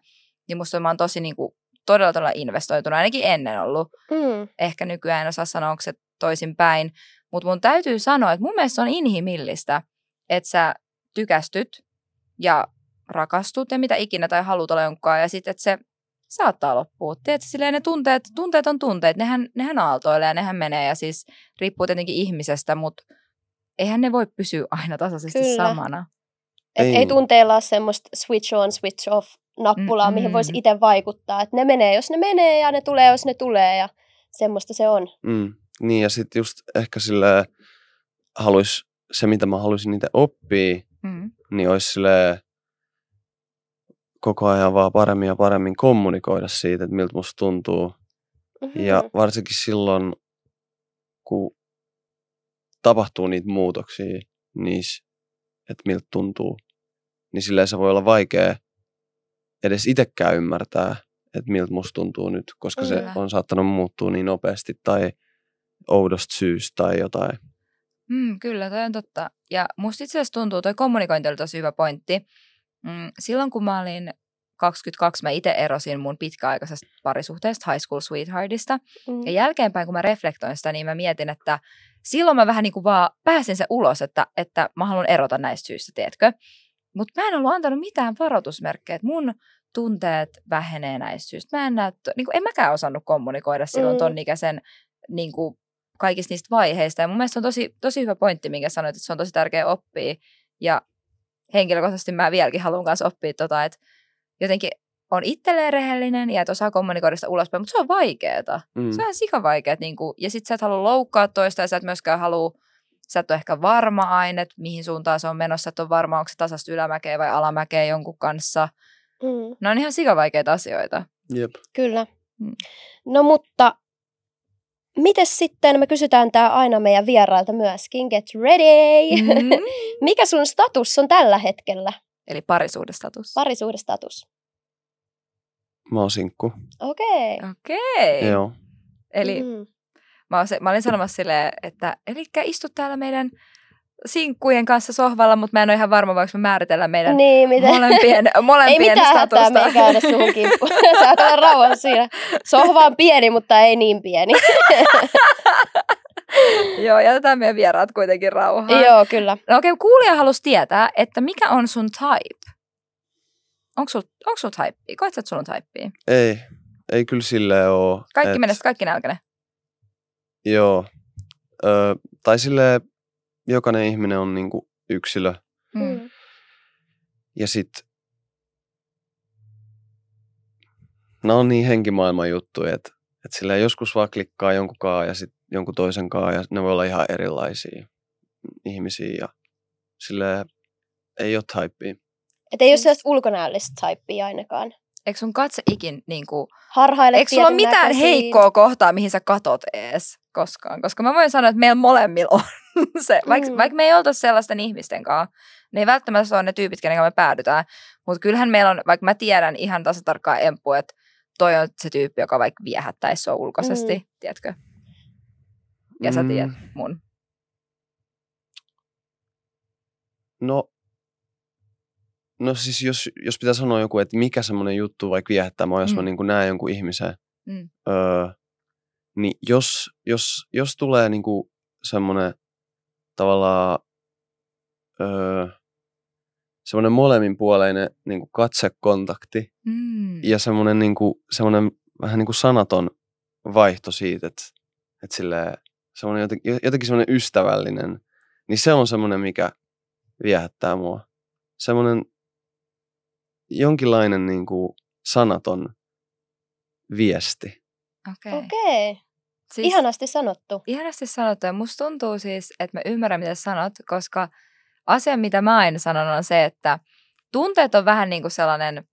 niin musta mä oon tosi niinku todella, todella investoituna, ainakin ennen ollut. Mm. Ehkä nykyään en osaa sanoa, onko se toisinpäin. Mutta mun täytyy sanoa, että mun mielestä on inhimillistä, että sä tykästyt ja rakastut ja mitä ikinä tai haluat olla jonkaan ja sitten, että se saattaa loppua. Tiedätkö, silleen ne tunteet, tunteet on tunteet, nehän, nehän aaltoilee ja nehän menee ja siis riippuu tietenkin ihmisestä, mutta eihän ne voi pysyä aina tasaisesti Kyllä. samana. Et Ei. ei tunteilla ole semmoista switch on, switch off nappulaa, Mm, mihin mm. voisi itse vaikuttaa. Et ne menee, jos ne menee ja ne tulee, jos ne tulee ja semmoista se on. Mm. Niin ja sitten just ehkä sille haluais, se mitä mä haluaisin niitä oppia, Mm. niin olisi sille koko ajan vaan paremmin ja paremmin kommunikoida siitä, että miltä musta tuntuu. Mhm. Ja varsinkin silloin, kun tapahtuu niitä muutoksia niissä, että miltä tuntuu, niin silleen se voi olla vaikea edes itsekään ymmärtää, että miltä musta tuntuu nyt, koska se Kyllä. on saattanut muuttua niin nopeasti tai oudosta syystä tai jotain. Mm, kyllä, toi on totta. Ja musta itse asiassa tuntuu, toi kommunikointi oli tosi hyvä pointti. Mm, silloin kun mä olin 22, mä itse erosin mun pitkäaikaisesta parisuhteesta, high school sweetheartista. Mm. Ja jälkeenpäin, kun mä reflektoin sitä, niin mä mietin, että silloin mä vähän niin kuin vaan pääsin se ulos, että, että mä haluan erota näistä syistä, tiedätkö? Mutta mä en ollut antanut mitään varoitusmerkkejä, että mun tunteet vähenee näistä syistä. Mä en, näe, niin kuin, en mäkään osannut kommunikoida silloin Mm. ton ikäisen niin kuin, kaikista niistä vaiheista. Ja mun mielestä on tosi, tosi hyvä pointti, minkä sanoit, että se on tosi tärkeä oppia. Ja henkilökohtaisesti mä vieläkin haluan kanssa oppia tota, että jotenkin on itselleen rehellinen ja että osaa kommunikoida sitä ulospäin, mutta se on vaikeeta. Mm. Se on ihan sikavaikeet. Niin kuin, ja sit sä et halua loukkaa toista ja sä et myöskään halua, sä et ole ehkä varma aina, että mihin suuntaan se on menossa, että on varma, onko se tasasta ylämäkeä vai alamäkeä jonkun kanssa. Mm. Ne on ihan sikavaikeita asioita. Jep. Kyllä. Mm. No mutta, mites sitten, me kysytään tämä aina meidän vierailta myöskin, get ready! Mm. Mikä sun status on tällä hetkellä? Eli parisuudestatus. Parisuudestatus. Mä oon sinkku. Okei. Okei. Joo. Eli Mm. Mä, se, mä olin sanomassa silleen, että eli istu täällä meidän sinkkujen kanssa sohvalla, mutta mä en ole ihan varma, voiko me määritellä meidän Niin, miten? molempien, Ei molempien mitään hätää, me ei käydä suhun kimppuun. Saat olla rauhassa siinä. Sohva on pieni, mutta ei niin pieni. Joo, jätetään meidän vieraat kuitenkin rauhaan. Joo, kyllä. No okei, kuulija halusi tietää, että mikä on sun type? Onko sul, onko sul type? Koetko, että sulla on type? Ei, ei kyllä silleen oo. Kaikki et- mennessä, kaikki nälkäne. Joo. Ö, tai silleen jokainen ihminen on niinku yksilö. Mm. Mm. Ja sit ne on niin henkimaailman juttuja, että et silleen joskus vaan klikkaa jonkun kaa ja sit jonkun toisen kaa ja ne voi olla ihan erilaisia ihmisiä ja silleen ei ole typea. Et ei ole sellaista ulkonäöllistä typea ainakaan. Eikö sun katse ikin, niin kuin, Harhaile eikö sulla ole mitään näköisiin. heikkoa kohtaa, mihin sä katot ees koskaan? Koska mä voin sanoa, että meillä molemmilla on se. Vaikka, Mm. vaikka me ei oltaisi sellaisten ihmisten kanssa, ne ei välttämättä ole ne tyypit, kenen kanssa me päädytään. Mutta kyllähän meillä on, vaikka mä tiedän ihan tasatarkkaan empu, että toi on se tyyppi, joka vaikka viehättäisi sua ulkoisesti, mm. tiedätkö? Ja sä Mm. tiedät mun. No, no siis jos, jos pitää sanoa joku, että mikä semmoinen juttu vaikka viehättää mua, jos mm. mä niin näen jonkun ihmisen, Mm. öö, niin jos, jos, jos tulee niin semmoinen tavallaan öö, semmoinen molemminpuoleinen niin katsekontakti Mm. ja semmoinen, niin semmoinen vähän niin kuin sanaton vaihto siitä, että, että silleen, semmoinen jotenkin, jotenkin semmoinen ystävällinen, niin se on semmoinen, mikä viehättää mua. Semmoinen jonkinlainen niin kuin sanaton viesti. Okei. Okay. Okei. Siis, Ihanasti sanottu. Ihanasti sanottu. Ja musta tuntuu siis, että mä ymmärrän, mitä sanot, koska asia, mitä mä aina sanon, on se, että tunteet on vähän niin kuin sellainen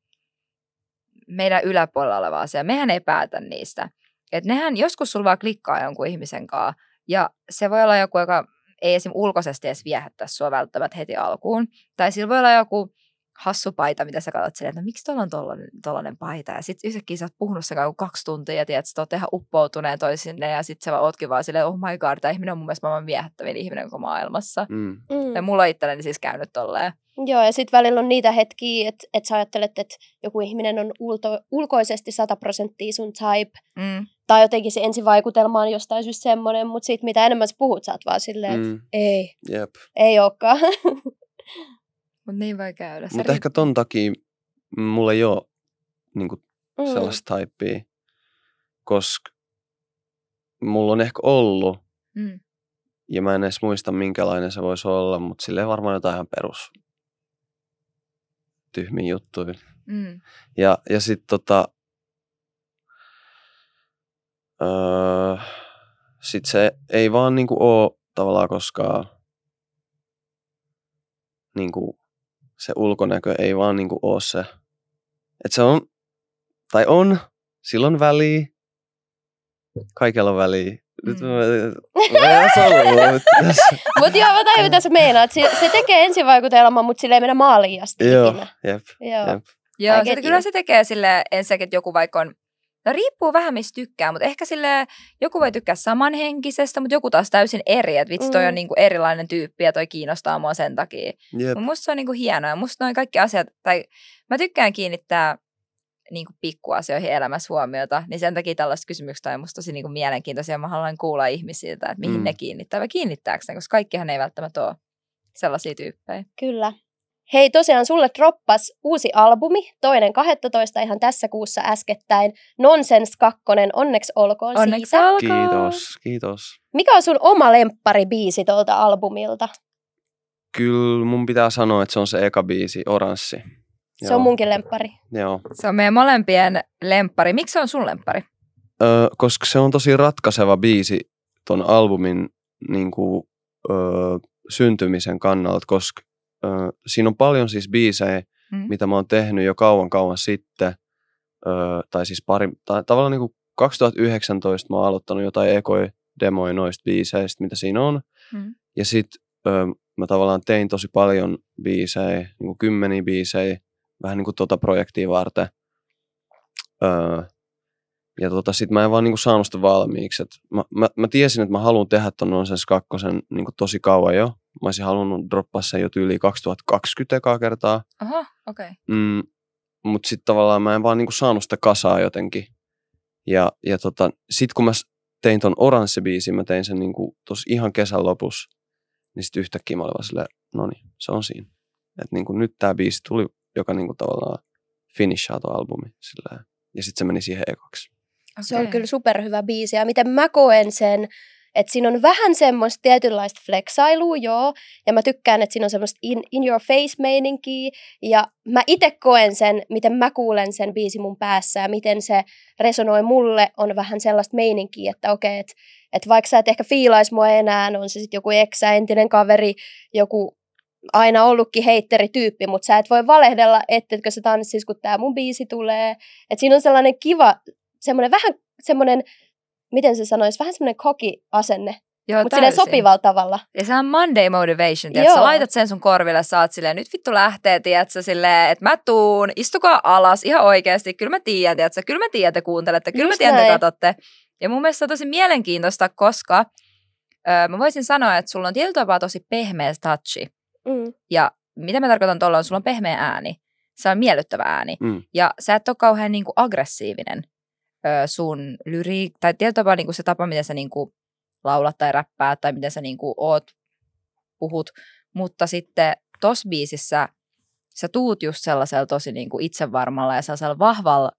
meidän yläpuolella oleva asia. Mehän ei päätä niistä. Et nehän joskus sulla vaan klikkaa jonkun ihmisen kanssa, ja se voi olla joku, joka ei esim. ulkoisesti edes viehättä sua välttämättä heti alkuun. Tai sillä voi olla joku hassu paita, mitä sä katsot silleen, että no, miksi tuolla on tollanen, tollanen paita. Ja sitten yhtäkkiä sä oot puhunut sen kanssa kaksi tuntia ja tiedät, että oot ihan uppoutuneen toisinne ja sitten sä vaan ootkin vaan silleen, oh my god, tämä ihminen on mun mielestä maailman viehättävin ihminen koko maailmassa. Mm. Mm. Ja mulla on itselleni siis käynyt tolleen. Joo, ja sitten välillä on niitä hetkiä, että et sä ajattelet, että joku ihminen on ulto, ulkoisesti 100 prosenttia sun type, Mm. tai jotenkin se ensivaikutelma on jostain syystä semmoinen, mutta sitten mitä enemmän sä puhut, sä oot vaan silleen, että Mm. ei, Jep. ei olekaan. Mutta niin voi käydä. Mutta ehkä ton takia mulla ei ole niinku Mm. sellaista typea, koska mulla on ehkä ollut, Mm. ja mä en edes muista minkälainen se voisi olla, mutta silleen varmaan jotain ihan perus tyhmiä juttuja. Mm. Ja, ja sitten tota, öö, sit se ei vaan niinku oo tavallaan koskaan niinku, se ulkonäkö ei vaan niinku oo se. Et se on, tai on, silloin väliä, kaikella on väliä. Nyt Mm. mä, mä mutta tässä- joo, mä tajun, mitä sä meinaat. Se, se tekee ensivaikutelman, mutta sille ei mennä maaliin asti Joo, ikinä. jep. Joo. Jep. Joo, get kyllä se tekee sille ensinnäkin, että joku vaikka on, no riippuu vähän mistä tykkää, mutta ehkä sille joku voi tykkää samanhenkisestä, mutta joku taas täysin eri, että vitsi toi Mm. on niinku erilainen tyyppi ja toi kiinnostaa mua sen takia. Jep. Mut musta se on niinku hienoa ja musta noin kaikki asiat, tai mä tykkään kiinnittää niinku pikkuasioihin elämässä huomiota, niin sen takia tällaiset kysymykset on musta tosi niinku mielenkiintoisia. Mä haluan kuulla ihmisiltä, että mihin Mm. ne kiinnittää vai kiinnittääkö ne, koska kaikkihan ei välttämättä ole sellaisia tyyppejä. Kyllä. Hei, tosiaan sulle droppas uusi albumi, toinen 12 ihan tässä kuussa äskettäin. Nonsense 2, onneksi olkoon Onneksi siitä. olkoon! Kiitos, kiitos. Mikä on sun oma lempparibiisi tuolta albumilta? Kyllä mun pitää sanoa, että se on se eka biisi, Oranssi. Se on munkin lemppari. Joo. Se on meidän molempien lemppari. Miksi se on sun lemppari? Öö, koska se on tosi ratkaiseva biisi ton albumin niin kuin, öö, syntymisen kannalta, koska siinä on paljon siis biisejä, Mm. mitä mä oon tehnyt jo kauan kauan sitten, öö, tai siis pari, tai tavallaan niin kuin 2019 mä oon aloittanut jotain ekoja demoja noista biiseistä, mitä siinä on, Mm. ja sitten mä tavallaan tein tosi paljon biisejä, niin kuin kymmeniä biisejä, vähän niin kuin tota projektia varten. Öö, ja tota, sit mä en vaan niinku saanut sitä valmiiksi. Et mä, mä, mä, tiesin, että mä haluan tehdä ton Nonsense 2 niinku tosi kauan jo. Mä olisin halunnut droppaa sen jo yli 2020 ekaa kertaa. Aha, okei. Okay. Mm, Mutta sitten tavallaan mä en vaan niinku saanut sitä kasaa jotenkin. Ja, ja tota, sitten kun mä tein ton Oranssi-biisin, mä tein sen niinku tos ihan kesän lopussa. Niin sitten yhtäkkiä mä olin vaan silleen, no niin, se on siinä. Että niinku nyt tää biisi tuli, joka niinku tavallaan finishaa ton albumi. Silleen. Ja sitten se meni siihen ekoksi. Se on kyllä superhyvä biisi. Ja miten mä koen sen, että siinä on vähän semmoista tietynlaista flexailua, joo. Ja mä tykkään, että siinä on semmoista in, in your face meininkiä. Ja mä itse koen sen, miten mä kuulen sen biisi mun päässä ja miten se resonoi mulle, on vähän sellaista meininkiä, että okei, että että vaikka sä et ehkä fiilais mua enää, on se sitten joku eksä, entinen kaveri, joku aina ollutkin heitterityyppi, mutta sä et voi valehdella, ettetkö sä tanssis, kun tää mun biisi tulee. Et siinä on sellainen kiva, semmoinen vähän semmoinen, miten se sanoisi, vähän semmoinen koki-asenne, Joo, mutta silleen sopivalla tavalla. Ja se on Monday motivation, tiedätkö? Sä laitat sen sun korville, sä oot silleen, nyt vittu lähtee, tiedätkö, silleen, että mä tuun, istukaa alas ihan oikeasti, kyllä mä tiedän, tiedätkö? kyllä mä tiedän, että kuuntelette, kyllä Just mä tiedän, näin. katsotte. Ja mun mielestä se on tosi mielenkiintoista, koska öö, mä voisin sanoa, että sulla on tietyllä tapaa tosi pehmeä touchi. Mm. Ja mitä mä tarkoitan tuolla on, sulla on pehmeä ääni. Se on miellyttävä ääni. Mm. Ja sä et ole kauhean niin kuin aggressiivinen ö, sun lyri, tai tietyllä tapaa niin kuin se tapa, miten sä niin kuin laulat tai räppäät, tai miten sä niin kuin oot, puhut. Mutta sitten tossa biisissä sä tuut just sellaisella tosi niin kuin itsevarmalla ja sellaisella vahvalla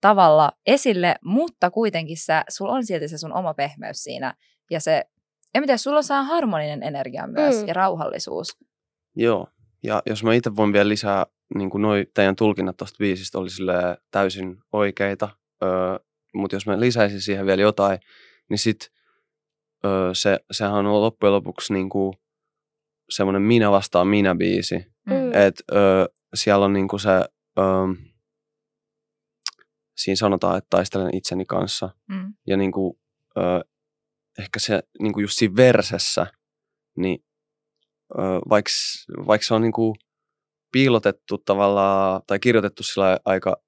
tavalla esille, mutta kuitenkin sä, sulla on silti se sun oma pehmeys siinä. Ja se, en tiedä, sulla on sellainen harmoninen energia myös Mm. ja rauhallisuus. Joo. Ja jos mä itse voin vielä lisää, niin kuin noi teidän tulkinnat tuosta biisistä oli täysin oikeita, öö, mutta jos mä lisäisin siihen vielä jotain, niin sit öö, se, sehän on loppujen lopuksi niin kuin semmoinen minä vastaan minä biisi. Mm. Et öö, siellä on niinku se, öö, siinä sanotaan, että taistelen itseni kanssa. Mm. Ja niinku, öö, ehkä se niinku just siinä versessä, niin öö, vaikka vaik se on niinku piilotettu tavallaan, tai kirjoitettu sillä aika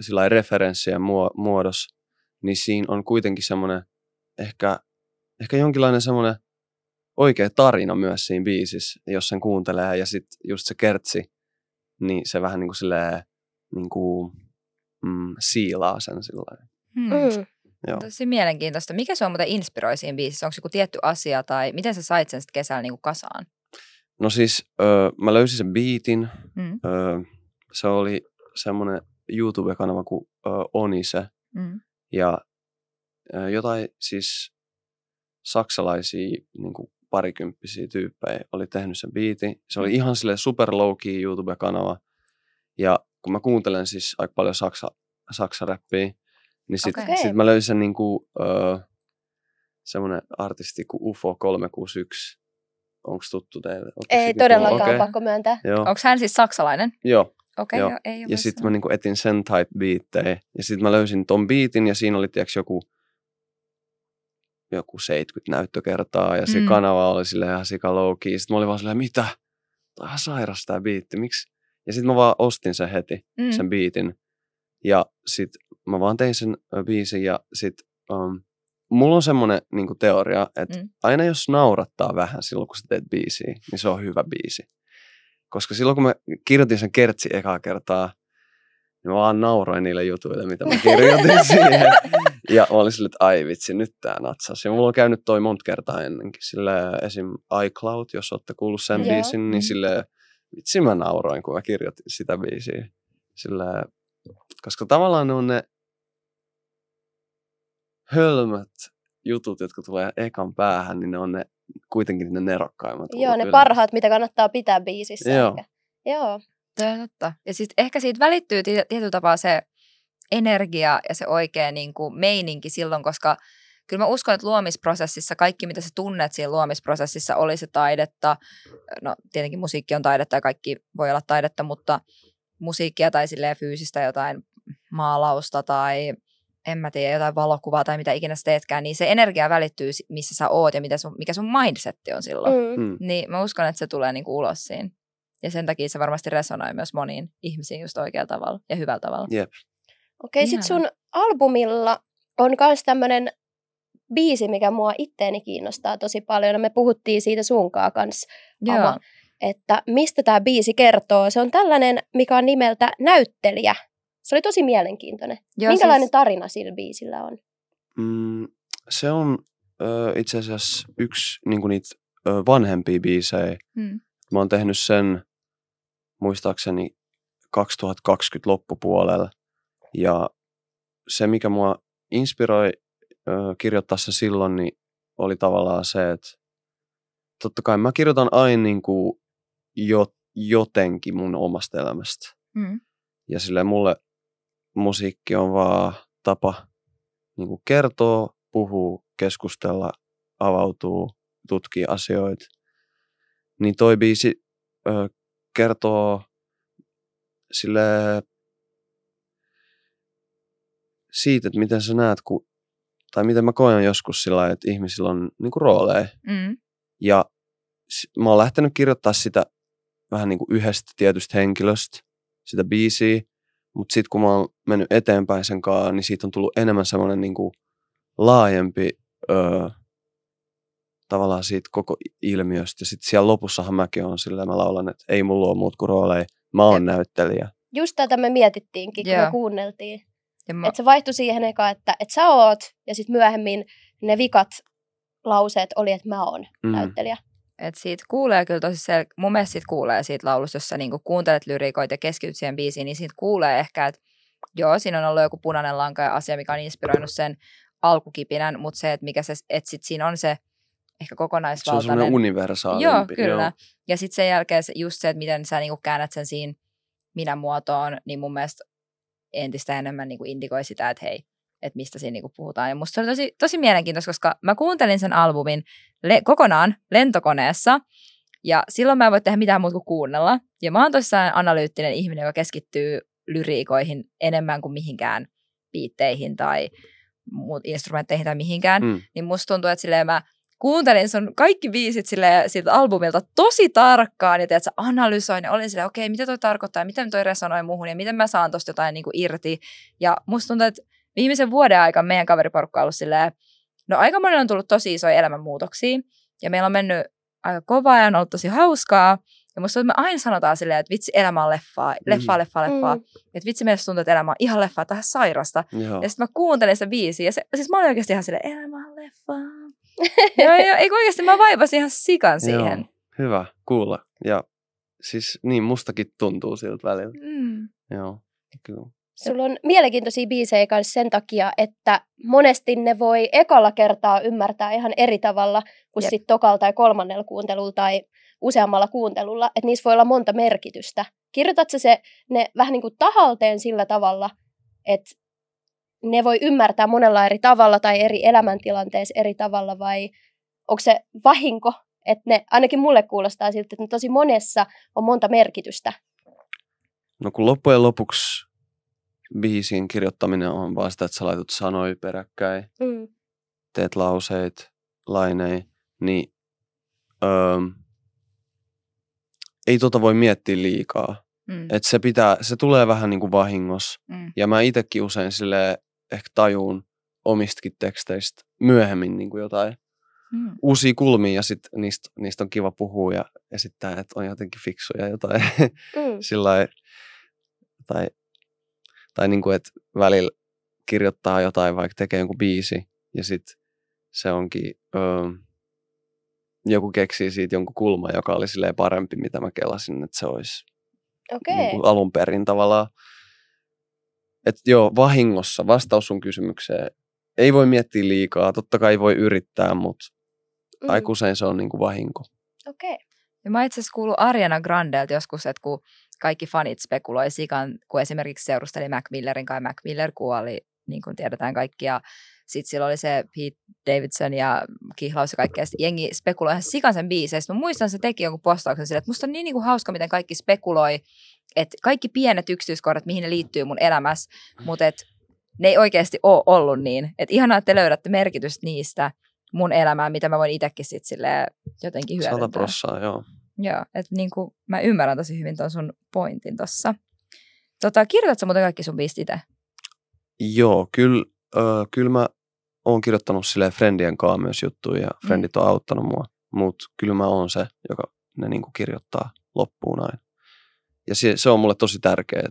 sillä referenssien muodossa, niin siinä on kuitenkin semmoinen ehkä, ehkä jonkinlainen semmoinen oikea tarina myös siinä biisissä, jos sen kuuntelee. Ja sitten just se kertsi, niin se vähän niin kuin silleen, niin kuin, mm, siilaa sen sillä hmm. mm. Joo. Tosi mielenkiintoista. Mikä se on muuten inspiroi siinä biisissä? Onko joku tietty asia tai miten sä sait sen sitten kesällä niin kuin kasaan? No siis öö, mä löysin sen beatin. Mm. Öö, se oli semmoinen YouTube-kanava kuin öö, Onise. Mm. Ja jotain siis saksalaisia niin kuin parikymppisiä tyyppejä oli tehnyt sen biitin. Se oli mm. ihan sille super low key YouTube-kanava. Ja kun mä kuuntelen siis aika paljon saksa, saksaräppiä, niin sitten okay. sit mä löysin niin kuin, öö, semmoinen artisti kuin UFO 361. Onko tuttu teille? Onko ei todellakaan, okay. pakko myöntää. Onko hän siis saksalainen? Joo. Okei, okay, ei Ja sitten mä niinku etin sen type biittejä. Ja sitten mä löysin ton biitin ja siinä oli tiiäks, joku joku 70 näyttökertaa ja se mm. kanava oli sille ihan sika low key. Sitten mä olin vaan silleen, mitä? Tämä on sairas tää biitti, miksi? Ja sitten mä vaan ostin sen heti, mm. sen biitin. Ja sitten mä vaan tein sen biisin ja sitten um, mulla on semmoinen niinku teoria, että mm. aina jos naurattaa vähän silloin, kun sä teet biisiä, niin se on hyvä biisi. Koska silloin, kun mä kirjoitin sen kertsi ekaa kertaa, niin mä vaan nauroin niille jutuille, mitä mä kirjoitin siihen. Ja mä olin silleen, että ai vitsi, nyt tää natsas. Ja mulla on käynyt toi monta kertaa ennenkin. Sille esim. iCloud, jos olette kuullut sen yeah. biisin, niin mm. sille vitsi mä nauroin, kun mä kirjoitin sitä biisiä. Sille, koska tavallaan ne on ne hölmät jutut, jotka tulee ekan päähän, niin ne on ne kuitenkin ne nerokkaimmat. Joo, ne kyllä. parhaat, mitä kannattaa pitää biisissä. Joo. Ehkä. Joo. Tämä totta. Ja sitten ehkä siitä välittyy tietyllä tapaa se energia ja se oikea niin kuin meininki silloin, koska kyllä mä uskon, että luomisprosessissa kaikki, mitä sä tunnet siinä luomisprosessissa, oli se taidetta, no tietenkin musiikki on taidetta ja kaikki voi olla taidetta, mutta musiikkia tai silleen fyysistä jotain maalausta tai en mä tiedä, jotain valokuvaa tai mitä ikinä sä teetkään, niin se energia välittyy, missä sä oot ja mitä sun, mikä sun mindsetti on silloin. Mm. mm. Niin mä uskon, että se tulee niinku ulos siinä. Ja sen takia se varmasti resonoi myös moniin ihmisiin just oikealla tavalla ja hyvällä tavalla. Yep. Okei, okay, sit sun albumilla on myös tämmönen biisi, mikä mua itteeni kiinnostaa tosi paljon. Me puhuttiin siitä sunkaa kanssa, Ama, että mistä tämä biisi kertoo. Se on tällainen, mikä on nimeltä Näyttelijä. Se oli tosi mielenkiintoinen. Joo, Minkälainen siis... tarina sillä biisillä on? Mm, se on ö, itse asiassa yksi niin niitä ö, vanhempia biisejä. Mm. Mä oon tehnyt sen muistaakseni 2020 loppupuolella. Ja se, mikä mua inspiroi ö, kirjoittaa se silloin, niin oli tavallaan se, että totta kai mä kirjoitan aina niin kuin jo, jotenkin mun omasta elämästä. Mm. Ja sille mulle musiikki on vaan tapa niin kuin kertoa, puhua, keskustella, avautuu, tutkii asioita. Niin toi biisi ö, kertoo sille siitä, että miten sä näet, kun, tai miten mä koen joskus sillä että ihmisillä on niin kuin rooleja. Mm. Ja mä oon lähtenyt kirjoittaa sitä vähän niin kuin yhdestä tietystä henkilöstä, sitä biisiä, mutta sitten kun mä oon mennyt eteenpäin sen kanssa, niin siitä on tullut enemmän semmoinen niin kuin laajempi öö, tavallaan siitä koko ilmiöstä. Ja sitten siellä lopussahan mäkin on sillä mä laulan, että ei mulla ole muut kuin rooleja, mä oon ja. näyttelijä. Just tätä me mietittiinkin, kun yeah. me kuunneltiin. Mä... Että se vaihtui siihen eka, että, että sä oot, ja sitten myöhemmin ne vikat lauseet oli, että mä oon mm. näyttelijä. Et siitä kuulee kyllä tosi sel... mun mielestä siitä kuulee siitä laulusta, jos sä niinku kuuntelet lyrikoita ja keskityt siihen biisiin, niin siitä kuulee ehkä, että joo, siinä on ollut joku punainen lanka ja asia, mikä on inspiroinut sen alkukipinän, mutta se, että mikä se, että sit siinä on se ehkä kokonaisvaltainen. Se on universaalimpi. Joo, kyllä. Joo. Ja sitten sen jälkeen se, just se, että miten sä niinku käännät sen siinä minä-muotoon, niin mun mielestä entistä enemmän niinku indikoi sitä, että hei, että mistä siinä niinku puhutaan. Ja musta se oli tosi, tosi mielenkiintoista, koska mä kuuntelin sen albumin le- kokonaan lentokoneessa, ja silloin mä en voi tehdä mitään muuta kuin kuunnella. Ja mä oon tosissaan analyyttinen ihminen, joka keskittyy lyriikoihin enemmän kuin mihinkään biitteihin tai muut instrumentteihin tai mihinkään. Mm. Niin musta tuntuu, että silleen mä kuuntelin sun kaikki biisit sille, siltä albumilta tosi tarkkaan ja tiedätkö, analysoin ja olin silleen, okei, okay, mitä toi tarkoittaa, miten toi resonoi muuhun ja miten mä saan tosta jotain niin kuin irti. Ja musta tuntuu, että viimeisen vuoden aikana meidän kaveriporukka on ollut silleen, no aika monella on tullut tosi isoja elämänmuutoksia ja meillä on mennyt aika kovaa ja on ollut tosi hauskaa. Ja musta tuntuu, että me aina sanotaan silleen, että vitsi, elämä on leffaa, leffaa, leffaa, leffaa. Mm. Että vitsi, meistä tuntuu, että elämä on ihan leffaa, tähän sairasta. Joo. Ja sitten mä kuuntelin sitä biisiä ja se, siis mä olin oikeasti ihan silleen, elämä on leffaa. joo, joo, ei oikeasti mä vaivasin ihan sikan siihen. Joo. Hyvä kuulla. Ja siis niin mustakin tuntuu siltä välillä. Mm. Joo, kyllä. Sulla on mielenkiintoisia biisejä kanssa sen takia, että monesti ne voi ekalla kertaa ymmärtää ihan eri tavalla kuin Jep. sitten tokalla tai kolmannella kuuntelulla tai useammalla kuuntelulla, että niissä voi olla monta merkitystä. Kirjoitat sä se ne vähän niin kuin tahalteen sillä tavalla, että ne voi ymmärtää monella eri tavalla tai eri elämäntilanteessa eri tavalla vai onko se vahinko, että ne ainakin mulle kuulostaa siltä, että ne tosi monessa on monta merkitystä. No kun loppujen lopuksi biisin kirjoittaminen on vaan sitä, että sä laitat sanoja peräkkäin, Mm. teet lauseet, lainei, niin öö, ei tota voi miettiä liikaa. Mm. Et se, pitää, se tulee vähän niin kuin vahingossa. Mm. Ja mä itsekin usein sille ehkä tajuun omistakin teksteistä myöhemmin niin kuin jotain Mm. uusia kulmia ja sit niistä, niistä on kiva puhua ja esittää, että on jotenkin fiksuja jotain Mm. sillä tai, tai niin kuin, että välillä kirjoittaa jotain, vaikka tekee jonkun biisi ja sitten se onkin, öö, joku keksii siitä jonkun kulman, joka oli silleen parempi, mitä mä kelasin, että se olisi Okei. niin kuin alun perin tavallaan. Että joo, vahingossa, vastaus sun kysymykseen, ei voi miettiä liikaa, totta kai voi yrittää, mutta Mm. aika usein se on niin kuin vahinko. Okei. Ja mä itse asiassa kuullut Ariana Grandelta joskus, että kun kaikki fanit spekuloi sikan, kun esimerkiksi seurusteli Mac Millerin kanssa, Mac Miller kuoli, niin kuin tiedetään kaikki, ja sitten sillä oli se Pete Davidson ja kihlaus ja kaikkea, ja sit jengi spekuloi ihan sikan sen biiseistä. Mä muistan, se teki jonkun postauksen sille, että musta on niin, niin kuin hauska, miten kaikki spekuloi, että kaikki pienet yksityiskohdat, mihin ne liittyy mun elämässä, mutta et ne ei oikeasti ole ollut niin. Että ihanaa, että te löydätte merkitystä niistä mun elämään, mitä mä voin itsekin sitten jotenkin hyödyntää. Sata prossaa, joo. Joo, että niin kuin mä ymmärrän tosi hyvin tuon sun pointin tossa. Tota, kirjoitatko muuten kaikki sun biisit itse? Joo, kyllä, öö, kyllä mä oon kirjoittanut silleen friendien kanssa myös juttuja ja Mm. friendit on auttanut mua. Mutta kyllä mä oon se, joka ne niinku kirjoittaa loppuun aina. Ja se, se on mulle tosi tärkeää.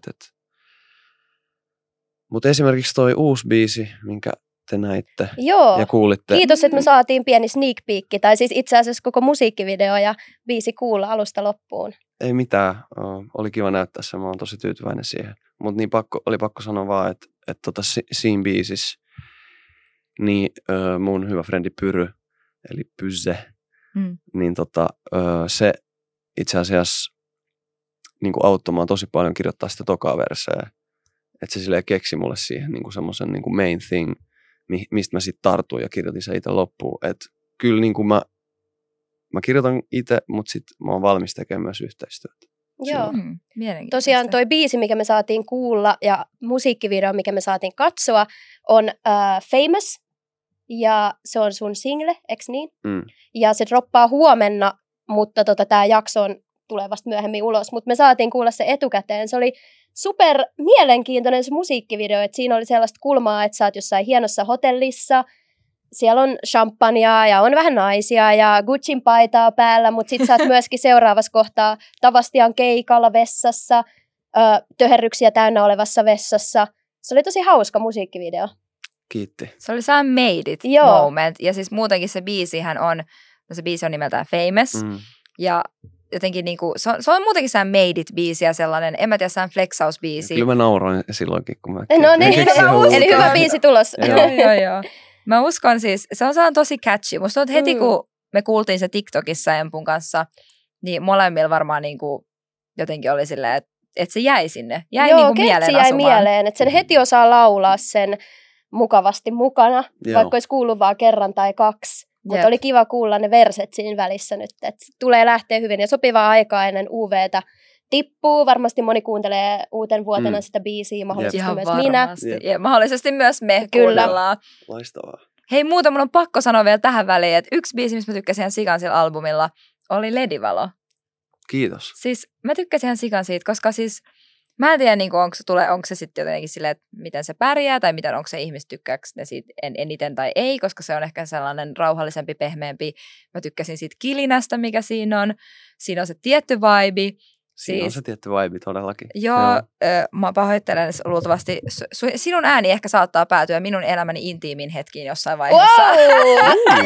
Mutta esimerkiksi toi uusi biisi, minkä te näitte Joo. ja kuulitte. Kiitos, että me saatiin pieni sneak peek, tai siis itse asiassa koko musiikkivideo ja biisi kuulla alusta loppuun. Ei mitään, oli kiva näyttää se, mä oon tosi tyytyväinen siihen. Mutta niin pakko, oli pakko sanoa vaan, että et tota, si- siinä biisissä niin ö, mun hyvä frendi Pyry, eli Pyse, Mm. niin tota, ö, se itse asiassa niin mua tosi paljon kirjoittaa sitä tokaa verseä. Että se silleen keksi mulle siihen niin semmoisen niin main thing, mi- mistä mä sitten tartuin ja kirjoitin se itse loppuun. Että kyllä niin kuin mä, mä kirjoitan itse, mutta sitten mä oon valmis tekemään myös yhteistyötä. Joo. Mm, mielenkiintoista. Tosiaan toi biisi, mikä me saatiin kuulla ja musiikkivideo, mikä me saatiin katsoa, on uh, Famous. Ja se on sun single, eks niin? Mm. Ja se droppaa huomenna, mutta tota, tämä jakso on, tulee vasta myöhemmin ulos. Mutta me saatiin kuulla se etukäteen. Se oli super mielenkiintoinen se musiikkivideo, että siinä oli sellaista kulmaa, että sä oot jossain hienossa hotellissa, siellä on champagnea ja on vähän naisia ja Gucciin paitaa päällä, mutta sit sä oot myöskin seuraavassa kohtaa Tavastian keikalla vessassa, ö, töherryksiä täynnä olevassa vessassa. Se oli tosi hauska musiikkivideo. Kiitti. Se oli Sam Made It Joo. moment. Ja siis muutenkin se biisihän on, no se biisi on nimeltään Famous. Mm. Ja jotenkin niinku, se on, se on muutenkin Sam Made It-biisi ja sellainen, en mä tiedä, Sam Flexaus-biisi. Kyllä mä nauroin silloinkin, kun mä No ke- niin, eli hyvä biisi tulos. Joo. joo, joo, joo. Mä uskon siis, se on sellainen tosi catchy. Musta että heti Mm. kun me kuultiin se TikTokissa Empun kanssa, niin molemmilla varmaan niinku jotenkin oli silleen, että että se jäi sinne. Jäi Joo, niinku mieleen jäi asumaan. mieleen, että sen heti osaa laulaa sen mukavasti mukana, Joo. vaikka olisi kuullut vaan kerran tai kaksi. Mutta Jep. oli kiva kuulla ne verset siinä välissä nyt, että tulee lähteä hyvin ja sopivaa aikaa ennen UVtä tippuu. Varmasti moni kuuntelee uuten vuotena Mm. sitä biisiä, mahdollisesti Ihan myös minä. varmasti. Jep. Ja mahdollisesti myös me Kyllä. kuunnellaan. Loistavaa. Hei muuta, mun on pakko sanoa vielä tähän väliin, että yksi biisi, missä mä tykkäsin ihan sikan sillä albumilla, oli Ledivalo. Kiitos. Siis mä tykkäsin ihan sikan siitä, koska siis mä en tiedä, niin onko, se, tulee, onko se sitten jotenkin silleen, että miten se pärjää tai miten onko se ihmiset tykkääkö ne siitä en, eniten tai ei, koska se on ehkä sellainen rauhallisempi, pehmeämpi. Mä tykkäsin siitä kilinästä, mikä siinä on. Siinä on se tietty vibe. Siinä on Siis- se tietty vibe todellakin. Joo, Joo. Ö, mä pahoittelen, että luultavasti su, sinun ääni ehkä saattaa päätyä minun elämäni intiimiin hetkiin jossain vaiheessa. Wow!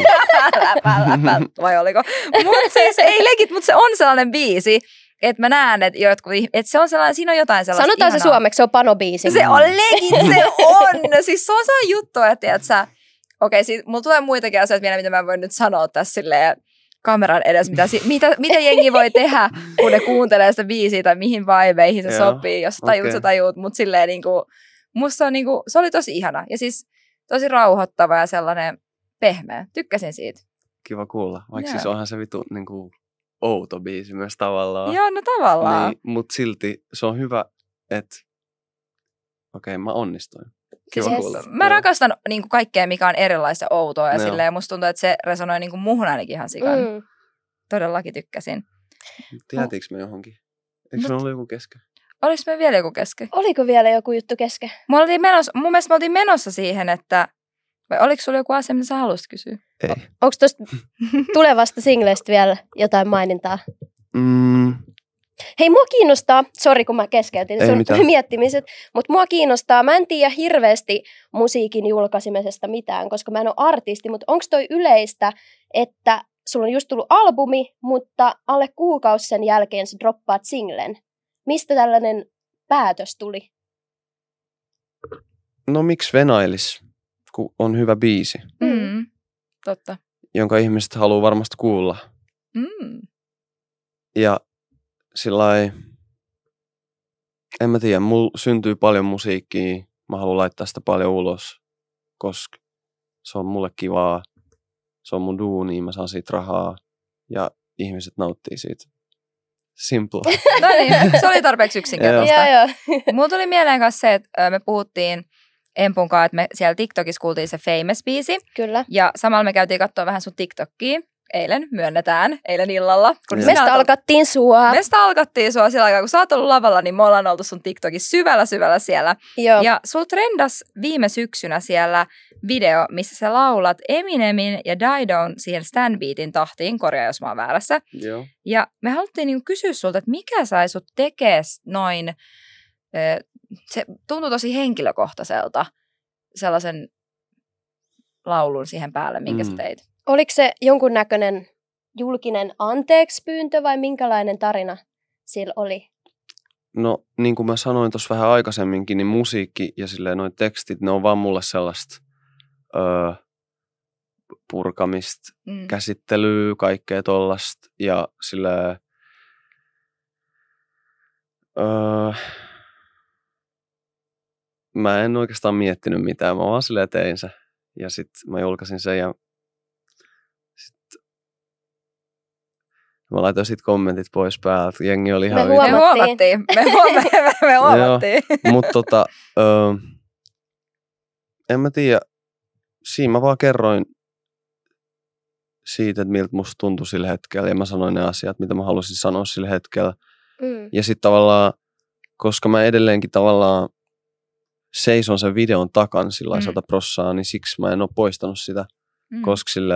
läpä, läpä, vai oliko? Mutta siis ei legit, mutta se on sellainen biisi, että mä näen, että, jotkut, että se on sellainen, siinä on jotain sellaista Sanotaan se ihanaa. suomeksi, se on panobiisi. Se on legit, se on. Siis se on sellainen juttu, että tiedät sä, okei, siis mulla tulee muitakin asioita vielä, mitä mä voin nyt sanoa tässä silleen kameran edessä, mitä, si- mitä, mitä jengi voi tehdä, kun ne kuuntelee sitä biisiä tai mihin vibeihin se Joo, sopii. Jos sä tajut, okei. sä tajut, mutta silleen niinku, musta on niinku, se oli tosi ihana. Ja siis tosi rauhoittava ja sellainen pehmeä. Tykkäsin siitä. Kiva kuulla. Vaikka Joo. siis onhan se vitu niin kuin, outo biisi myös tavallaan. Joo, no tavallaan. Niin, mutta silti se on hyvä, että okei, mä onnistuin. Kiva Siis kuulla. Mä Joo. rakastan niin kuin kaikkea, mikä on erilaista ja outoa. Ja Joo. silleen, musta tuntuu, että se resonoi niin kuin muhun ainakin ihan sikan. Mm. Todellakin tykkäsin. Tiedätkö me johonkin? Eikö Mut- me ollut joku kesken? Olis me vielä joku kesken? Oliko vielä joku juttu kesken? Me oltiin menossa, mun mielestä me oltiin menossa siihen, että... Vai oliko sulla joku asia, mitä sä haluaisit kysyä? Ei. Onko tuosta tulevasta singlestä vielä jotain mainintaa? Mm, Hei, mua kiinnostaa, sori kun mä keskeytin Ei sun mitään. miettimiset, mutta mua kiinnostaa, mä en tiedä hirveästi musiikin julkaisemisesta mitään, koska mä en ole artisti, mutta onko toi yleistä, että sulla on just tullut albumi, mutta alle kuukausi sen jälkeen sä droppaat singlen. Mistä tällainen päätös tuli? no miksi venailis, kun on hyvä biisi, Mm. Mm. Totta. jonka ihmiset haluaa varmasti kuulla. Mm. Ja sillä en mä tiedä, mulla syntyy paljon musiikkia, mä haluan laittaa sitä paljon ulos, koska se on mulle kivaa, se on mun duuni, mä saan siitä rahaa ja ihmiset nauttii siitä. Simple. No niin, se oli tarpeeksi yksinkertaista. Joo, joo. Mulla tuli mieleen myös se, että me puhuttiin Empun kanssa, että me siellä TikTokissa kuultiin se Famous-biisi. Kyllä. Ja samalla me käytiin katsoa vähän sun TikTokia. Eilen, myönnetään, eilen illalla. Kun Mestä oot- alkattiin sua. Mestä alkattiin sua sillä aikaa, kun sä oot ollut lavalla, niin me ollaan oltu sun TikTokissa syvällä syvällä siellä. Joo. Ja sul trendas viime syksynä siellä video, missä sä laulat Eminemin ja Didon siihen Stan Beatin tahtiin, korjaa jos mä oon väärässä. Joo. Ja me haluttiin niinku kysyä sulta, että mikä sai sut tekee noin, se tuntui tosi henkilökohtaiselta, sellaisen laulun siihen päälle, minkä sä Mm. teit. Oliko se jonkunnäköinen julkinen anteeksi pyyntö vai minkälainen tarina sillä oli? No niin kuin mä sanoin tuossa vähän aikaisemminkin, niin musiikki ja silleen noin tekstit, ne on vaan mulle sellaista öö, purkamista, Mm. käsittelyä, kaikkea tollasta. Ja silleen, öö, mä en oikeastaan miettinyt mitään, mä vaan silleen tein se. Ja sitten mä julkaisin sen ja mä laitoin sit kommentit pois päältä. Jengi oli ihan Me Me Huomattiin. Me, huomattiin. me, me huomattiin. Mutta tota, öö, en mä tiedä. Siinä mä vaan kerroin siitä, että miltä musta tuntui sillä hetkellä. Ja mä sanoin ne asiat, mitä mä halusin sanoa sillä hetkellä. Mm. Ja sitten tavallaan, koska mä edelleenkin tavallaan seison sen videon takan sillä Mm. sata prossaa, niin siksi mä en ole poistanut sitä. Mm. Koska sille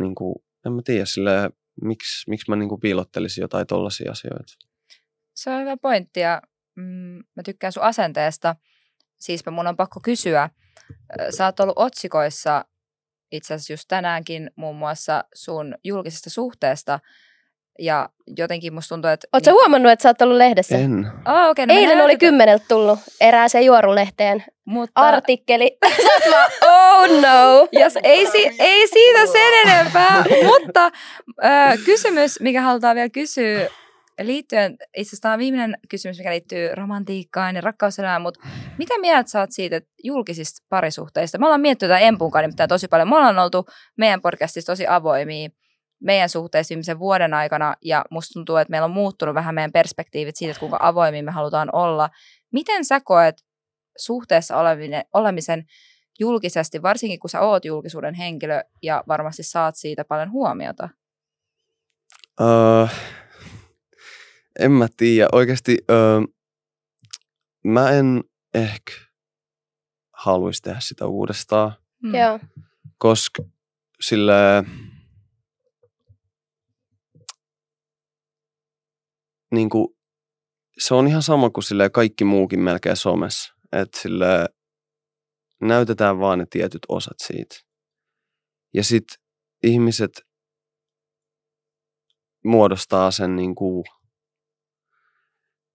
niin kuin, en mä tiedä, sille miksi, miksi mä niin kuin piilottelisin jotain tollaisia asioita. Se on hyvä pointti ja mm, mä tykkään sun asenteesta. Siispä mun on pakko kysyä. Sä oot ollut otsikoissa itse asiassa just tänäänkin muun muassa sun julkisesta suhteesta. Ja jotenkin musta tuntuu, että... Oletko huomannut, että sä oot ollut lehdessä? En. Oh, okay, no Eilen oli kymmeneltä tullut erääseen juorulehteen Mutta, artikkeli. Vaan, oh no. Yes, ei, si- ei siitä sen enempää, mutta ö, kysymys, mikä halutaan vielä kysyä liittyen, itse asiassa tämä on viimeinen kysymys, mikä liittyy romantiikkaan ja rakkauselämään, mutta mitä mieltä sä oot siitä että julkisista parisuhteista? Me ollaan miettinyt tätä Empun kanssa tosi paljon. Me ollaan oltu meidän podcastissa tosi avoimia meidän suhteessa viimeisen vuoden aikana ja musta tuntuu, että meillä on muuttunut vähän meidän perspektiivit siitä, että kuinka avoimia me halutaan olla. Miten sä koet suhteessa oleminen, olemisen julkisesti, varsinkin kun sä oot julkisuuden henkilö ja varmasti saat siitä paljon huomiota? Öö, en mä tiedä. Oikeasti öö, mä en ehkä haluaisi tehdä sitä uudestaan, Mm. Joo. koska sille niin kuin, se on ihan sama kuin sille kaikki muukin melkein somessa. Että sille näytetään vaan ne tietyt osat siitä. Ja sitten ihmiset muodostaa sen niin kuin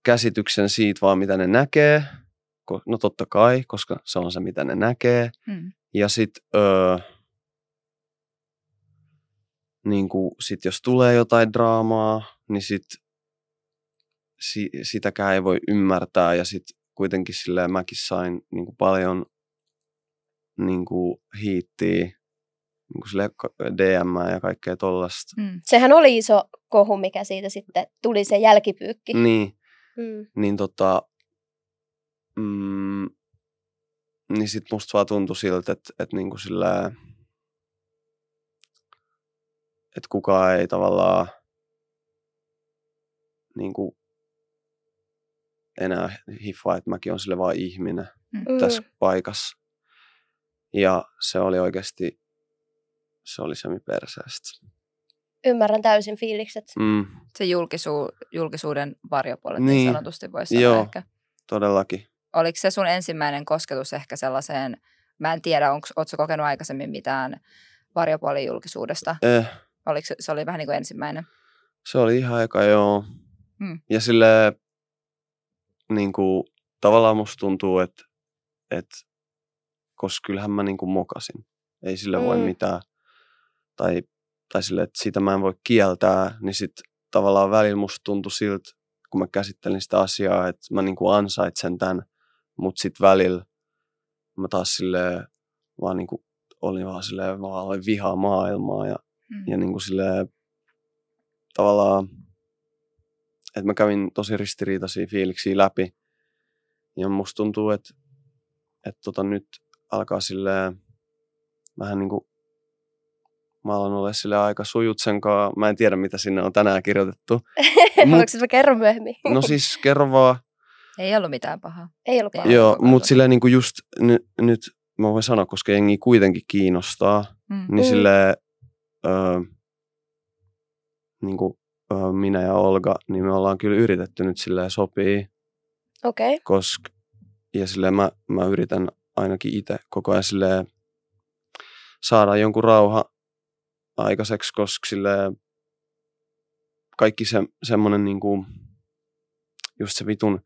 käsityksen siitä vaan, mitä ne näkee. No totta kai, koska se on se, mitä ne näkee. Mm. Ja sitten öö, niin kuin, sit jos tulee jotain draamaa, niin sit, si, sitäkään ei voi ymmärtää. Ja sitten kuitenkin silleen mäkin sain niin kuin paljon niin kuin hiittiä, niin kuin DM ja kaikkea tollasta. Mm. Sehän oli iso kohu, mikä siitä sitten tuli se jälkipyykki. Niin, Mm. niin tota, mm, niin sit musta vaan tuntui siltä, että, että niinku sillä, että kukaan ei tavallaan niinku enää hiffaa, että mäkin on sille vaan ihminen Mm. tässä paikassa. Ja se oli oikeasti, se oli semi perseestä. Ymmärrän täysin fiilikset. Mm, Se julkisu, julkisuuden varjopuolet niin, Niin. sanotusti voisi sanoa Joo. ehkä. todellakin. Oliko se sun ensimmäinen kosketus ehkä sellaiseen, mä en tiedä, onko, ootko kokenut aikaisemmin mitään varjopuolijulkisuudesta? Eh, Oliko se, se oli vähän niin kuin ensimmäinen? Se oli ihan eka, joo. Mm. Ja sille niin kuin, tavallaan musta tuntuu, että, että koska kyllähän mä niin kuin mokasin. Ei sille voi Mm. mitään. Tai, tai sille, että sitä mä en voi kieltää, niin sit tavallaan välillä musta tuntui siltä, kun mä käsittelin sitä asiaa, että mä niin kuin ansaitsen tämän, mutta sit välillä mä taas sille vaan niin kuin, olin vaan silleen, vaan aloin vihaa maailmaa ja Mm. ja niin kuin silleen, tavallaan, että mä kävin tosi ristiriitaisia fiiliksiä läpi. Ja musta tuntuu, että, että tota nyt alkaa silleen vähän niin kuin, mä alan olla sille aika sujut sen kaa. Mä en tiedä, mitä sinne on tänään kirjoitettu. Mut- Voinko mä kerron myöhemmin? No siis kerro vaan. Ei ollut mitään pahaa. Ei ollut Ei. paha. Joo, mutta silleen niin kuin just ny, nyt mä voin sanoa, koska jengi kuitenkin kiinnostaa, Mm. niin Mm. sille öö, niin kuin, minä ja Olga, niin me ollaan kyllä yritetty nyt silleen sopii, Okei. Okay. koska ja silleen mä, mä yritän ainakin itse koko ajan silleen saada jonkun rauha aikaiseksi, koska silleen kaikki se, semmoinen niin kuin, just se vitun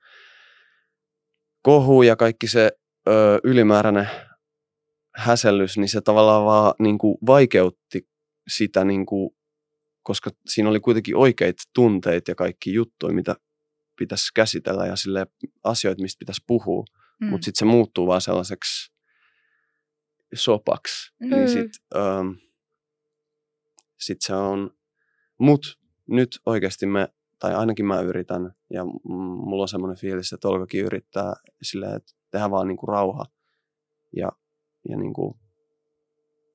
kohu ja kaikki se ö, ylimääräinen häsellys, niin se tavallaan vaan niin kuin vaikeutti sitä, niin kuin, koska siinä oli kuitenkin oikeita tunteita ja kaikki juttuja, mitä pitäisi käsitellä ja sille asioita, mistä pitäisi puhua, Mm. mutta sitten se muuttuu vaan sellaiseksi sopaksi, mm. niin Mm. sitten ähm, sit se on, mut nyt oikeasti me, tai ainakin mä yritän, ja mulla on semmoinen fiilis, että Olkakin yrittää silleen, että tehdään vaan niinku rauha, ja, ja niinku,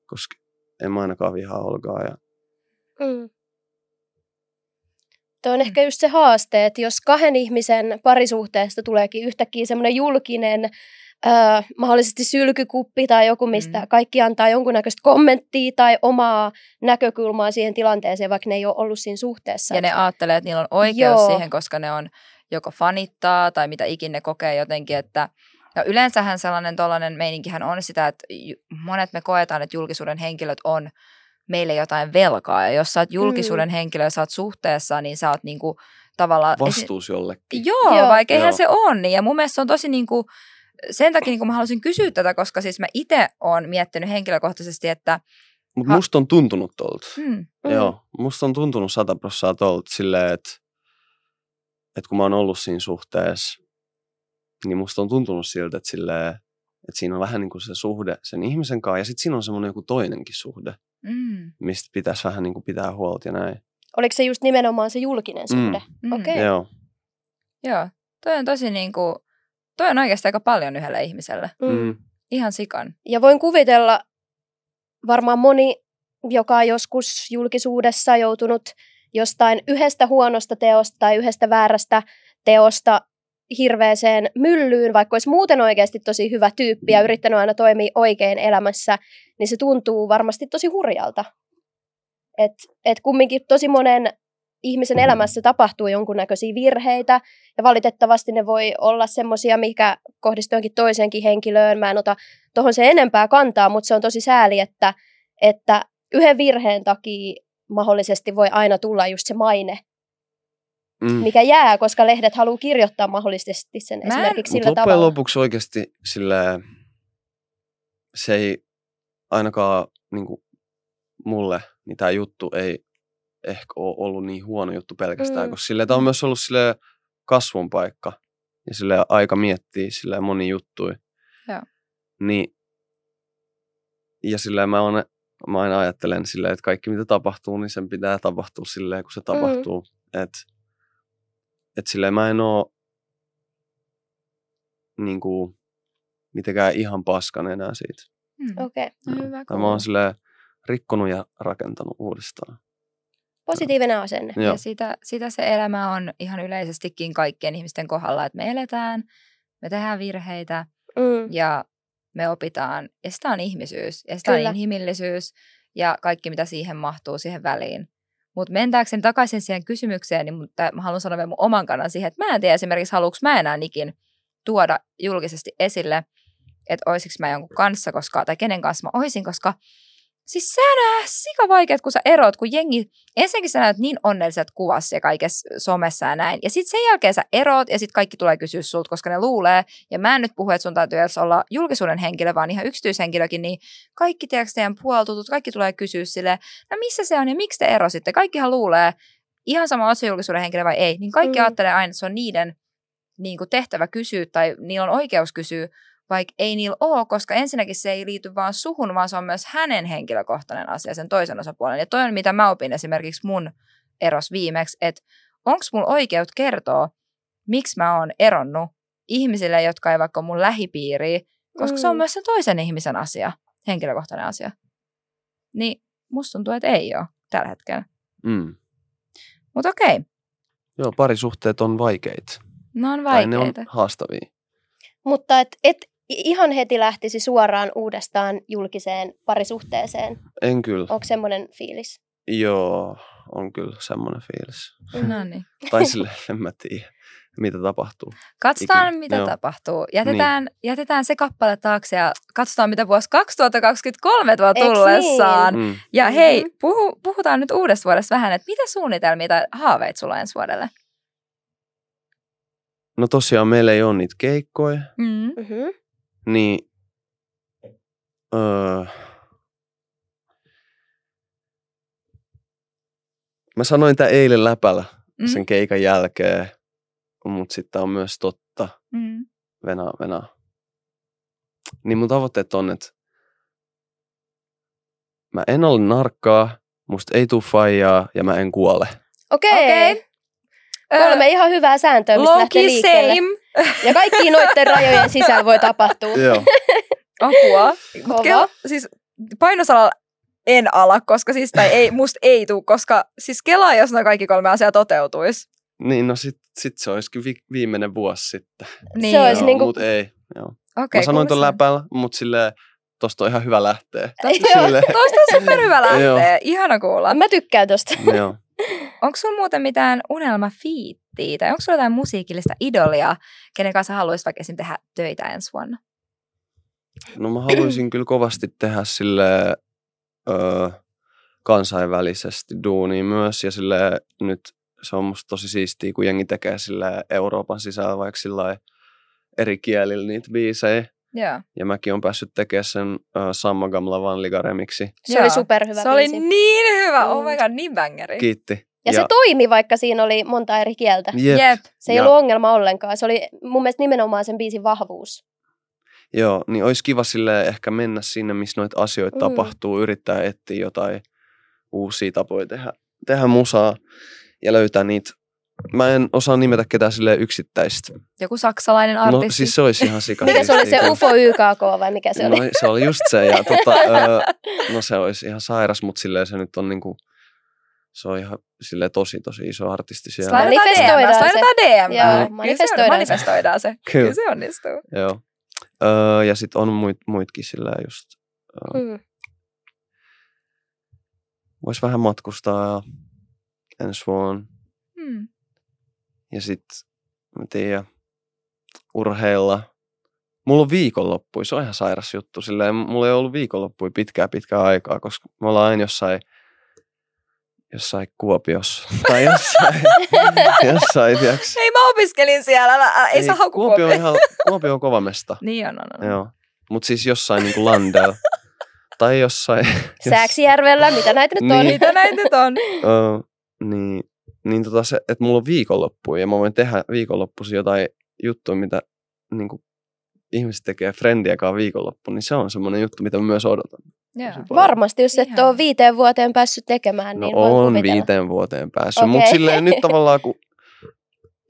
koska en mä ainakaan vihaa Olgaa, ja Mm. Tuo on ehkä just se haaste, että jos kahden ihmisen parisuhteesta tuleekin yhtäkkiä semmoinen julkinen, öö, mahdollisesti sylkykuppi tai joku, mistä Mm. kaikki antaa jonkunnäköistä kommenttia tai omaa näkökulmaa siihen tilanteeseen, vaikka ne ei ole ollut siinä suhteessa. Ja ne ajattelee, että niillä on oikeus Joo. siihen, koska ne on joko fanittaa tai mitä ikinä ne kokee jotenkin, että ja yleensähän sellainen tollainen meininkihän on sitä, että monet me koetaan, että julkisuuden henkilöt on meille jotain velkaa. Ja jos sä oot julkisuuden Mm. henkilö ja sä oot suhteessa, niin sä oot niinku tavallaan... vastuus jollekin. Joo, Joo. vaikka eihän Joo. se on niin. Ja mun mielestä se on tosi niinku, sen takia niinku mä halusin kysyä tätä, koska siis mä itse oon miettinyt henkilökohtaisesti, että Mutta Ha- musta on tuntunut tolta. hmm, Mm. Joo, musta on tuntunut sata prosenttia tolta silleen, että, että kun mä oon ollut siinä suhteessa, niin musta on tuntunut siltä, että, silleen, että siinä on vähän niin kuin se suhde sen ihmisen kanssa, ja sitten siinä on semmoinen joku toinenkin suhde, mm, mistä pitäisi vähän niin kuin pitää huolta ja näin. Oliko se just nimenomaan se julkinen suhde? mm, Okei. Joo, Joo, toi on tosi niinku, toi on oikeasti aika paljon yhdelle ihmiselle. Mm. mm. Ihan sikan. Ja voin kuvitella, varmaan moni, joka on joskus julkisuudessa joutunut jostain yhdestä huonosta teosta tai yhdestä väärästä teosta hirveäseen myllyyn, vaikka olisi muuten oikeasti tosi hyvä tyyppi ja yrittänyt aina toimia oikein elämässä, niin se tuntuu varmasti tosi hurjalta. Et, et kumminkin tosi monen ihmisen elämässä tapahtuu jonkunnäköisiä virheitä, ja valitettavasti ne voi olla semmoisia, mikä kohdistuu jonkin toiseenkin henkilöön. Mä en ota tuohon se enempää kantaa, mutta se on tosi sääli, että, että yhden virheen takia mahdollisesti voi aina tulla just se maine, Mm. mikä jää, koska lehdet haluaa kirjoittaa mahdollisesti sen Mä esimerkiksi Mutta sillä loppujen tavalla. lopuksi oikeasti sillä se ei ainakaan niin kuin mulle, niin tämä juttu ei ehkä ole ollut niin huono juttu pelkästään, Mm. mm. koska sille tämä on myös ollut sille kasvun paikka ja sille aika miettiä sille moni juttui. Joo. Niin, ja sillä mä, on, mä aina ajattelen silleen, että kaikki mitä tapahtuu, niin sen pitää tapahtua silleen, kun se tapahtuu. Mm. Että et silleen mä en oo niin kuin, mitenkään ihan paskan enää siitä. Mm. Okei, okay. No, hyvä kuulla. mä oon silleen rikkonut ja rakentanut uudestaan. positiivinen asenne. Joo. Ja sitä, sitä se elämä on ihan yleisestikin kaikkien ihmisten kohdalla, että me eletään, me tehdään virheitä Mm. ja me opitaan. Ja sitä on ihmisyys ja sitä Kyllä. on inhimillisyys ja kaikki, mitä siihen mahtuu siihen väliin. Mutta mentääkseni takaisin siihen kysymykseen, niin mutta mä haluan sanoa vielä mun oman kannan siihen, että mä en tiedä esimerkiksi, haluuks mä enää nikin tuoda julkisesti esille, että olisiko mä jonkun kanssa, koska, tai kenen kanssa mä oisin, koska siis sehän on sika vaikeet, kun sä erot, kun jengi, ensinnäkin sä näyt niin onnelliset kuvassa ja kaikessa somessa ja näin, ja sitten sen jälkeen sä erot, ja sitten kaikki tulee kysyä sulta, koska ne luulee, ja mä en nyt puhu, että sun täytyy edes olla julkisuuden henkilö, vaan ihan yksityishenkilökin, niin kaikki tiedätkö teidän puoltutut, kaikki tulee kysyä sille, no missä se on ja miksi te erositte, kaikkihan luulee, ihan sama on se julkisuuden henkilö vai ei, niin kaikki Mm. mm. ajattelee aina, että se on niiden niin kuin tehtävä kysyä tai niillä on oikeus kysyä, vaikka ei niillä ole, koska ensinnäkin se ei liity vaan suhun, vaan se on myös hänen henkilökohtainen asia, sen toisen osapuolen. Ja toi on, mitä mä opin esimerkiksi mun eros viimeksi, että onko mulla oikeut kertoa, miksi mä oon eronnut ihmisille, jotka ei vaikka ole mun lähipiiriä, koska se on Mm. myös sen toisen ihmisen asia, henkilökohtainen asia. Niin musta tuntuu, että ei ole tällä hetkellä. Mm. Mutta okei, Joo, parisuhteet on vaikeita. ne on Tai ne on vaikeita. haastavia. Mutta et, et ihan heti lähtisi suoraan uudestaan julkiseen parisuhteeseen. En kyllä. Onko semmoinen fiilis? Joo, on kyllä semmoinen fiilis. No niin. Tai sille, en mä tiedä, mitä tapahtuu. Katsotaan, Ikinä, mitä joo. tapahtuu. Jätetään, niin. jätetään se kappale taakse ja katsotaan, mitä vuosi 2023 tuo tullessaan. Mm. Ja hei, puhu, puhutaan nyt uudesta vuodesta vähän, että mitä suunnitelmia tai haaveita sulla ensi vuodelle? No tosiaan meillä ei ole niitä keikkoja, Mm. Mm-hmm. Niin öö, mä sanoin tämän eilen läpällä Mm. sen keikan jälkeen, mutta sitten on myös totta. Mm. Venaa, venaa. Niin mun tavoitteet on, että mä en ole narkkaa, musta ei tuu faijaa ja mä en kuole. Okei. Okei. Okay. Kolme ihan hyvää sääntöä, mistä lähtee liikkeelle. same. Ja kaikki noiden rajojen sisällä voi tapahtua. Joo. Apua. Mut. Kela, siis painosala en ala, koska siis, tai ei, musta ei tuu, koska siis kelaa, jos nämä kaikki kolme asiaa toteutuisi. Niin, no sit, sit se olisikin vi- viimeinen vuosi sitten. Niin. Se olisi joo, niinku- mut ei. Joo. Okei, Mä sanoin ton läpällä, mutta silleen, tosta on ihan hyvä lähteä. Silleen, Tuosta on superhyvä Joo. lähteä. Ihana kuulla. Mä tykkään tosta. joo. Onko sulla muuten mitään unelmafiittiä tai onko sulla jotain musiikillista idolia, kenen kanssa haluaisit vaikka esim. tehdä töitä ensi vuonna? No mä haluaisin kyllä kovasti tehdä sille öö, kansainvälisesti duunia myös ja sille nyt se on musta tosi siistiä, kun jengi tekee sille Euroopan sisällä vaikka sillä eri kielillä niitä biisejä. Joo. Ja mäkin on päässyt tekemään sen öö, Samma Gamla Van Liga remiksi. Se oli superhyvä Se oli biisi. niin hyvä. Oh Mm. my god, niin bangeri. Kiitti. Ja, se toimi, vaikka siinä oli monta eri kieltä. Jep. Jep. Se ei Ja- ollut ongelma ollenkaan. Se oli mun mielestä nimenomaan sen biisin vahvuus. Joo, niin olisi kiva sille ehkä mennä sinne, missä noita asioita mm. tapahtuu, yrittää etsiä jotain uusia tapoja tehdä, tehdä musaa ja löytää niitä mä en osaa nimetä ketään sille yksittäistä. Joku saksalainen artisti. No siis se olisi ihan sika. Mikä se oli se. UFO YKK vai mikä se oli? No se oli just se. Ja tota, öö, no se olisi ihan sairas, mutta silleen se nyt on niinku, se on ihan silleen tosi tosi iso artisti siellä. Manifestoidaan DM, se. slaidataan DM. Joo, manifestoidaan manifestoidaan se. Kyllä. Kyllä se onnistuu. Joo. Öö, ja sitten on muit, muitkin silleen just, öö, Mm. vois vähän matkustaa ensi vuonna. Hmm. Ja sitten, mä tiedän, urheilla. Mulla on viikonloppui, se on ihan sairas juttu. Silleen, mulla ei ollut viikonloppui pitkää pitkää aikaa, koska me ollaan aina jossain, jossain Kuopiossa. Tai jossain, jossain tiiäks. Ei mä opiskelin siellä, älä, älä, ei, saa haukua Kuopio on, ihan, Kuopio on kova mesta. Niin on, on, on. Joo. Mutta siis jossain niinku Landella. tai jossain... Sääksijärvellä, mitä näitä nyt on? Niin. Mitä näitä nyt on? Öö, niin, niin tota se, että mulla on viikonloppu ja mä voin tehdä viikonloppuisin jotain juttuja, mitä niin kuin, ihmiset tekee friendien kanssa viikonloppu, niin se on semmoinen juttu, mitä mä myös odotan. Joo. Varmasti, jos et ole viiteen vuoteen päässyt tekemään, No niin on viiteen vuoteen päässyt, Okei. mutta silleen nyt tavallaan kun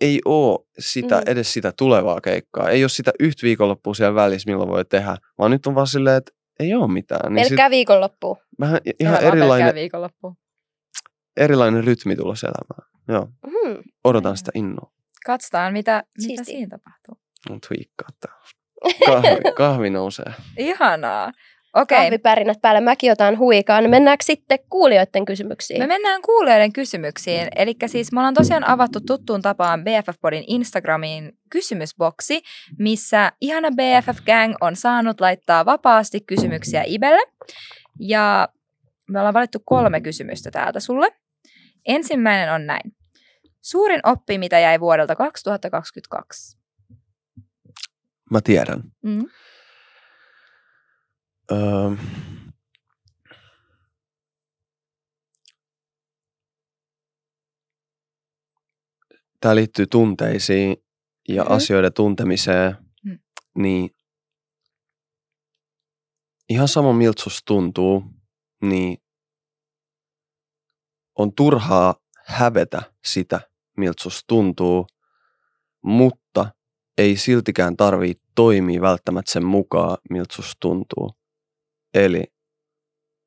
ei ole sitä, Mm. edes sitä tulevaa keikkaa, ei ole sitä yhtä viikonloppua siellä välissä, milloin voi tehdä, vaan nyt on vaan silleen, että ei ole mitään. Niin sit Pelkkää viikonloppua. vähän Ihan ihan vaan pelkkää erilainen, viikonloppu. Erilainen rytmi tulossa elämään. Joo, Hmm. odotan sitä innoa. Katsotaan, mitä, mitä siinä tapahtuu. Mut huikkaa tää. Kahvi, kahvi nousee. Ihanaa. Okei, okay. Kahvipärinät päälle, mäkin otan huikaan. Mennäänkö sitten kuulijoiden kysymyksiin? me mennään kuulijoiden kysymyksiin. Eli siis me ollaan tosiaan avattu tuttuun tapaan BFF-podin Instagramiin kysymysboksi, missä ihana BFF-gang on saanut laittaa vapaasti kysymyksiä Ibelle. Ja me ollaan valittu kolme kysymystä täältä sulle. Ensimmäinen on näin. Suurin oppi, mitä jäi vuodelta 2022? Mä tiedän. Mm. Öö, Tämä liittyy tunteisiin ja Mhm. asioiden tuntemiseen. Mm. Niin ihan sama miltä tuntuu, niin on turhaa hävetä sitä, miltä susta tuntuu, mutta ei siltikään tarvii toimia välttämättä sen mukaan, miltä susta tuntuu. Eli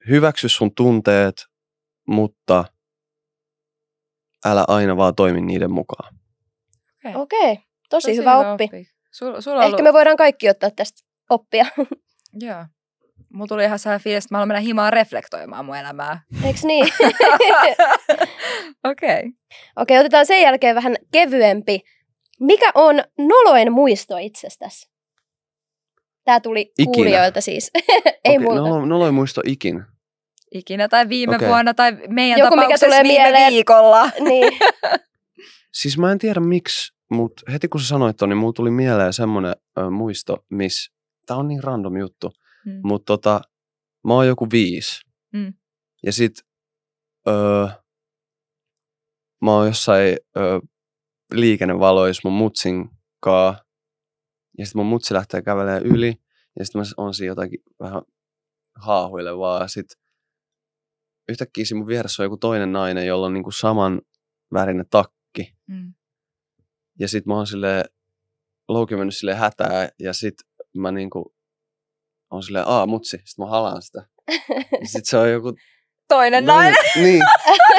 hyväksy sun tunteet, mutta älä aina vaan toimi niiden mukaan. Okei, okay. tosi, hyvä, oppi. Sul, sulla Ehkä ollut... me voidaan kaikki ottaa tästä oppia. Joo. Mulla tuli ihan sellainen fiilis, että mä haluan mennä himaan reflektoimaan mun elämää. Eiks niin? Okei. Okay. Okei, otetaan sen jälkeen vähän kevyempi. Mikä on noloin muisto itsestäsi? Tämä tuli Ikinä. kuulijoilta siis. Ei Okei, muuta. No, no ei muista ikin. Ikinä tai viime Okei. vuonna tai meidän Joku, mikä tapauksessa tulee viime mieleen. viikolla. niin. Siis mä en tiedä miksi, mutta heti kun sä sanoit ton, niin mulla tuli mieleen semmoinen ö, muisto, missä, tää on niin random juttu, Mm. mutta tota, mä oon joku viisi. Mm. Ja sit öö, mä oon jossain öö, liikennevaloissa mun mutsin kaa. Ja sit mun mutsi lähtee kävelemään yli. Ja sit mä oon siinä jotakin vähän haahuilevaa. Ja sit yhtäkkiä siinä mun vieressä on joku toinen nainen, jolla on niinku saman värinen takki. Mm. Ja sit mä oon silleen, louki mennyt silleen hätää. Ja sit mä niinku on silleen, aa mutsi. Sit mä halaan sitä. Ja sit se on joku Toinen nainen. niin.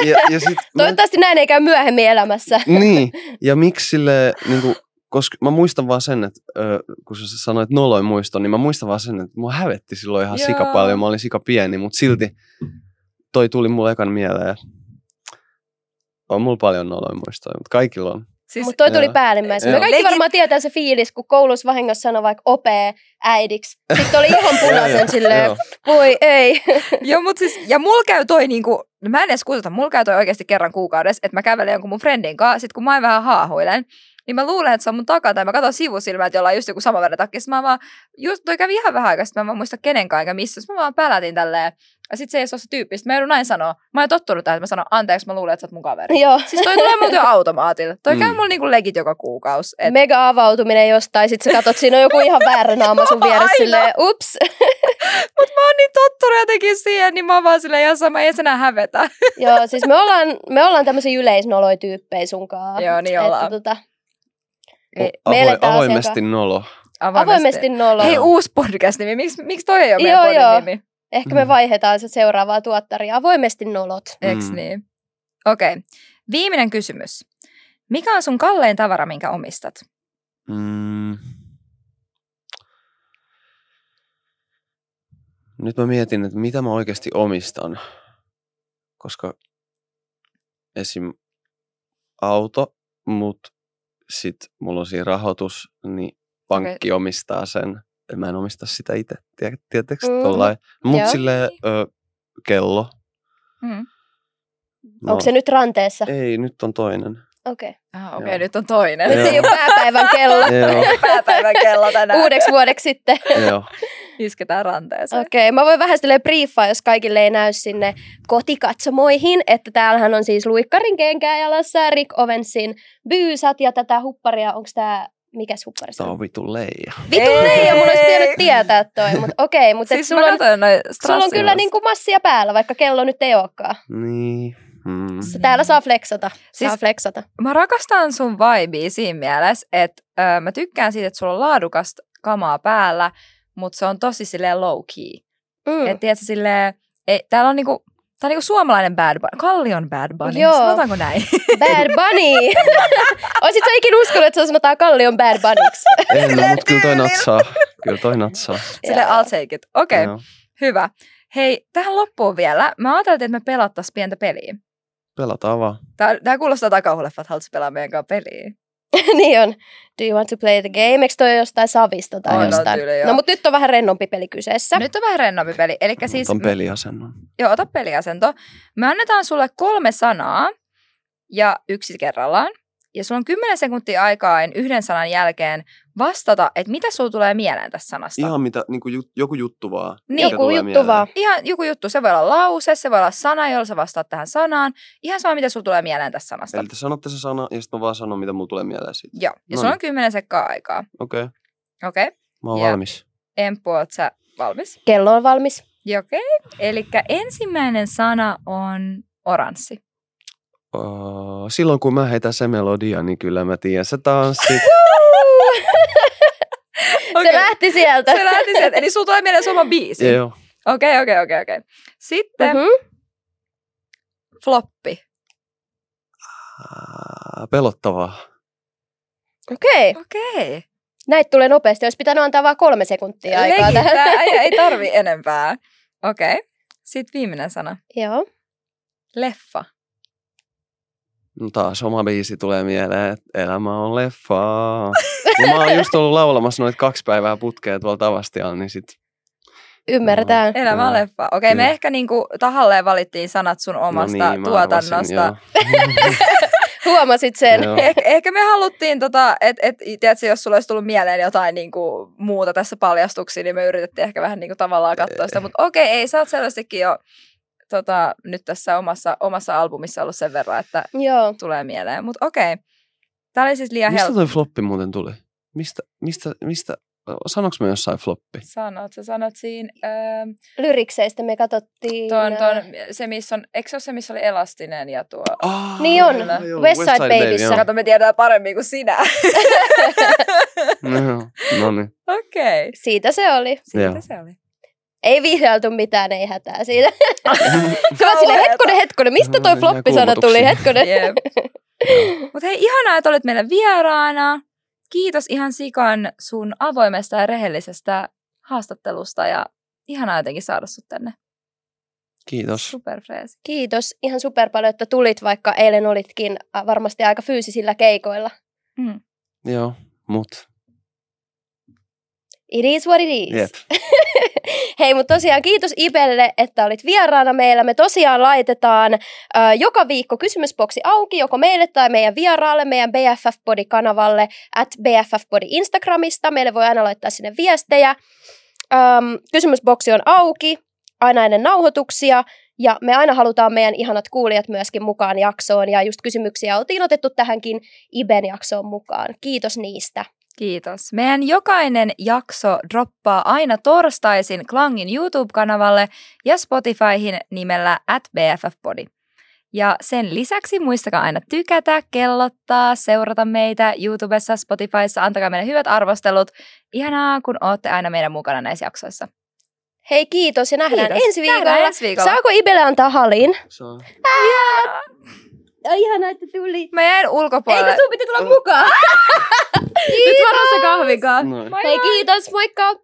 Ja, ja sit, mä, Toivottavasti näin ei käy myöhemmin elämässä. niin. Ja miksi sille, niin kuin, koska mä muistan vaan sen, että ö, kun sä sanoit noloin muiston, niin mä muistan vaan sen, että mua hävetti silloin ihan sika Joo. paljon. Mä olin sika pieni, mutta silti toi tuli mulle ekan mieleen. On mulla paljon noloin muistoja, mutta kaikilla on. Siis, Mutta toi tuli Joo. päällimmäisenä. Me kaikki Legit- varmaan tietää se fiilis, kun koulussa vahingossa sanoi vaikka opee äidiksi. Sitten oli ihan punaisen silleen, voi ei. Joo, mutta siis, ja mulla käy toi niinku, mä en edes kutsuta, mulla käy toi oikeasti kerran kuukaudessa, että mä kävelen jonkun mun friendin kanssa, sit kun mä vähän haahuilen, niin mä luulen, että se on mun takana, tai mä katson sivusilmää, että jolla on just joku sama väri takki. Sitten mä vaan, just toi kävi ihan vähän aikaa, mä en vaan muista kenenkaan eikä missä. Sitten mä vaan pälätin tälleen, ja sitten se ei ole se tyyppi. Sitten mä joudun näin sanoa. Mä oon tottunut tähän, että mä sanon, anteeksi, mä luulen, että sä oot mun kaveri. Joo. Siis toi tulee jo automaatilla. Toi Mm. käy mulla niinku legit joka kuukausi. Et, Mega avautuminen jostain, sit sä katot, siinä on joku ihan väärä naama sun vieressä Aina. silleen, ups. Mut mä oon niin tottunut jotenkin siihen, niin mä oon vaan silleen ihan sama, ei se enää hävetä. Joo, siis me ollaan, me ollaan tämmöisiä yleisnoloja tyyppejä sunkaan. Joo, niin ollaan. Että, tota, me Avo- eletään avoimesti asiakkaan- nolo. avoimesti nolo. Hei, uusi podcast-nimi. Miksi, miksi toi ei ole meidän Joo, podin joo. nimi? Ehkä me Mm. vaihdetaan se seuraavaa tuottaria. Avoimesti nolot. Mm. niin? Okei. Okay. Viimeinen kysymys. Mikä on sun kallein tavara, minkä omistat? Mm. Nyt mä mietin, että mitä mä oikeasti omistan. Koska esim. auto, mutta sit mulla on siinä rahoitus, niin pankki omistaa sen. Mä en omista sitä itse, tietääkö Mm. tollain. Mut Joo. silleen ö, kello. Mm. No, Onko se nyt ranteessa? Ei, nyt on toinen. Okei. Ah, Okei, okay, nyt on toinen. Nyt ei ole pääpäivän kello. Pääpäivän kello tänään. Uudeksi vuodeksi sitten. joo. Isketään ranteeseen. Okei, mä voin vähän silleen briefaa, jos kaikille ei näy sinne kotikatsomoihin, että täällähän on siis Luikkarin kenkää jalassa ja Rick Owensin byysat ja tätä hupparia, onko tää, mikäs huppari se on? on vitu leija. Vitu Ei. leija, mun olisi pitänyt tietää toi, mutta okei, mutta Siis sulla, mä on, sulla on kyllä niinku massia päällä, vaikka kello nyt ei olekaan. Niin. Mm. Täällä saa flexata, saa Siis- flexata. Mä rakastan sun vibea siinä mielessä, että ö, mä tykkään siitä, että sulla on laadukasta kamaa päällä, mutta se on tosi silleen low key. Mm. Et tiedätkö silleen, ei, täällä on niinku, tää on niinku suomalainen bad bunny. Kallion bad bunny, Joo. sanotaanko näin? Bad Bunny! Oisit sä ikin uskonut, että se sanotaan Kallion Bad Bunnyksi? En no, mutta kyllä toi natsaa. Kyllä toi natsaa. Silleen I'll take it. Okei, okay, hyvä. Hei, tähän loppuun vielä. Mä ajattelin, että me pelattais pientä peliä. Pelataan vaan. Tää, tää kuulostaa takauhuleffa, että haluatko pelaa meidän kanssa peliä. niin on. Do you want to play the game? Eikö toi jostain savista tai On, on jostain? tyyli, joo. no mutta nyt on vähän rennompi peli kyseessä. Nyt on vähän rennompi peli. Eli siis, on peliasennon. joo, ota peliasento. Me annetaan sulle kolme sanaa ja yksi kerrallaan. Ja sulla on 10 sekuntia aikaa yhden sanan jälkeen vastata, että mitä sulla tulee mieleen tästä sanasta. Ihan mitä, niin kuin jut, joku juttu vaan. Niin, Joku juttu mieleen. vaan. Ihan joku juttu. Se voi olla lause, se voi olla sana, jolla sä vastaat tähän sanaan. Ihan sama, mitä sulla tulee mieleen tästä sanasta. Eli te sanotte se sana ja sitten mä vaan sanon, mitä mulla tulee mieleen siitä. Joo, ja No sulla on niin. 10 sekkaa aikaa. Okei, okay. Okei, okay. mä oon Ja- valmis. Emppu, oot sä valmis? Kello on valmis. Okei, okay. eli ensimmäinen sana on oranssi. Silloin kun mä heitän se melodia, niin kyllä mä tiedän se tanssit. Se lähti sieltä. Se lähti sieltä. Eli sulla tulee mieleen se oma biisi. Joo. Okei, okei, okei, okei. Sitten Mhm. floppi. Pelottavaa. Okei, Okei. näitä tulee nopeasti. Olisi pitänyt antaa vain kolme sekuntia aikaa Legit, tähän. tää ei, ei tarvi enempää. Okei. Sitten viimeinen sana. Joo. Leffa. No taas oma biisi tulee mieleen, että elämä on leffaa. No, mä oon just ollut laulamassa noita kaksi päivää putkea tuolla Tavastialla, niin sit Ymmärretään. Elämä on leffa. Okei, me Joo. ehkä niinku tahalleen valittiin sanat sun omasta no niin, tuotannosta. arvasin, Huomasit sen. Eh, ehkä me haluttiin, tota, että et, tiedätkö, jos sulla olisi tullut mieleen jotain niinku, muuta tässä paljastuksia, niin me yritettiin ehkä vähän niinku, tavallaan katsoa sitä. Mutta okei, ei, sä oot selvästikin jo tota, nyt tässä omassa, omassa albumissa ollut sen verran, että Joo. tulee mieleen. Mutta okei, tämä oli siis liian Mistä helppo. toi floppi muuten tuli? Mistä, mistä, mistä, sanoks mä jossain floppi? Sanot, sä sanot siinä, öö, Lyrikseistä me katsottiin. ton, äh, ton, se missä on, eikö se ole se, missä oli elastinen ja tuo... Ah, Niin on. Joo, West Side Babyssä. joo. Kato, me tiedetään paremmin kuin sinä. No, no niin. okei, okay. Siitä se oli. siitä Joo. se oli. Ei vihjailtu mitään, ei hätää siitä. Sä oot silleen, hetkonen, hetkonen, mistä toi floppisana tuli, hetkonen. Jep. Mutta hei, ihanaa, että olit meillä vieraana. Kiitos ihan sikan sun avoimesta ja rehellisestä haastattelusta ja ihanaa jotenkin saada sut tänne. Kiitos. Superfreesi. Kiitos ihan super paljon, että tulit, vaikka eilen olitkin äh, varmasti aika fyysisillä keikoilla. Mm. Joo, mut It is what it is. Jep. Hei, mutta tosiaan kiitos Ibelle, että olit vieraana meillä. Me tosiaan laitetaan ö, joka viikko kysymysboksi auki, joko meille tai meidän vieraalle, meidän BFF Body-kanavalle, at BFF Body Instagramista. Meille voi aina laittaa sinne viestejä. Öm, kysymysboksi on auki, aina ennen nauhoituksia. Ja me aina halutaan meidän ihanat kuulijat myöskin mukaan jaksoon. Ja just kysymyksiä oltiin otettu tähänkin Iben jaksoon mukaan. Kiitos niistä. Kiitos. Meidän jokainen jakso droppaa aina torstaisin Klangin YouTube-kanavalle ja Spotifyhin nimellä at BFFpodi. Ja sen lisäksi muistakaa aina tykätä, kellottaa, seurata meitä YouTubessa, Spotifyssa, antakaa meille hyvät arvostelut. Ihanaa, kun olette aina meidän mukana näissä jaksoissa. Hei kiitos ja nähdään Kiitos. ensi viikolla. Nähdään ensi viikolla. Saako Ibele antaa halin? Saa. Ihanaa, että tuli. Mä jäin ulkopuolelle. Eikö sun piti tulla mukaan? Nyt varassa kahvikaan. Noin. Hei kiitos, moikka!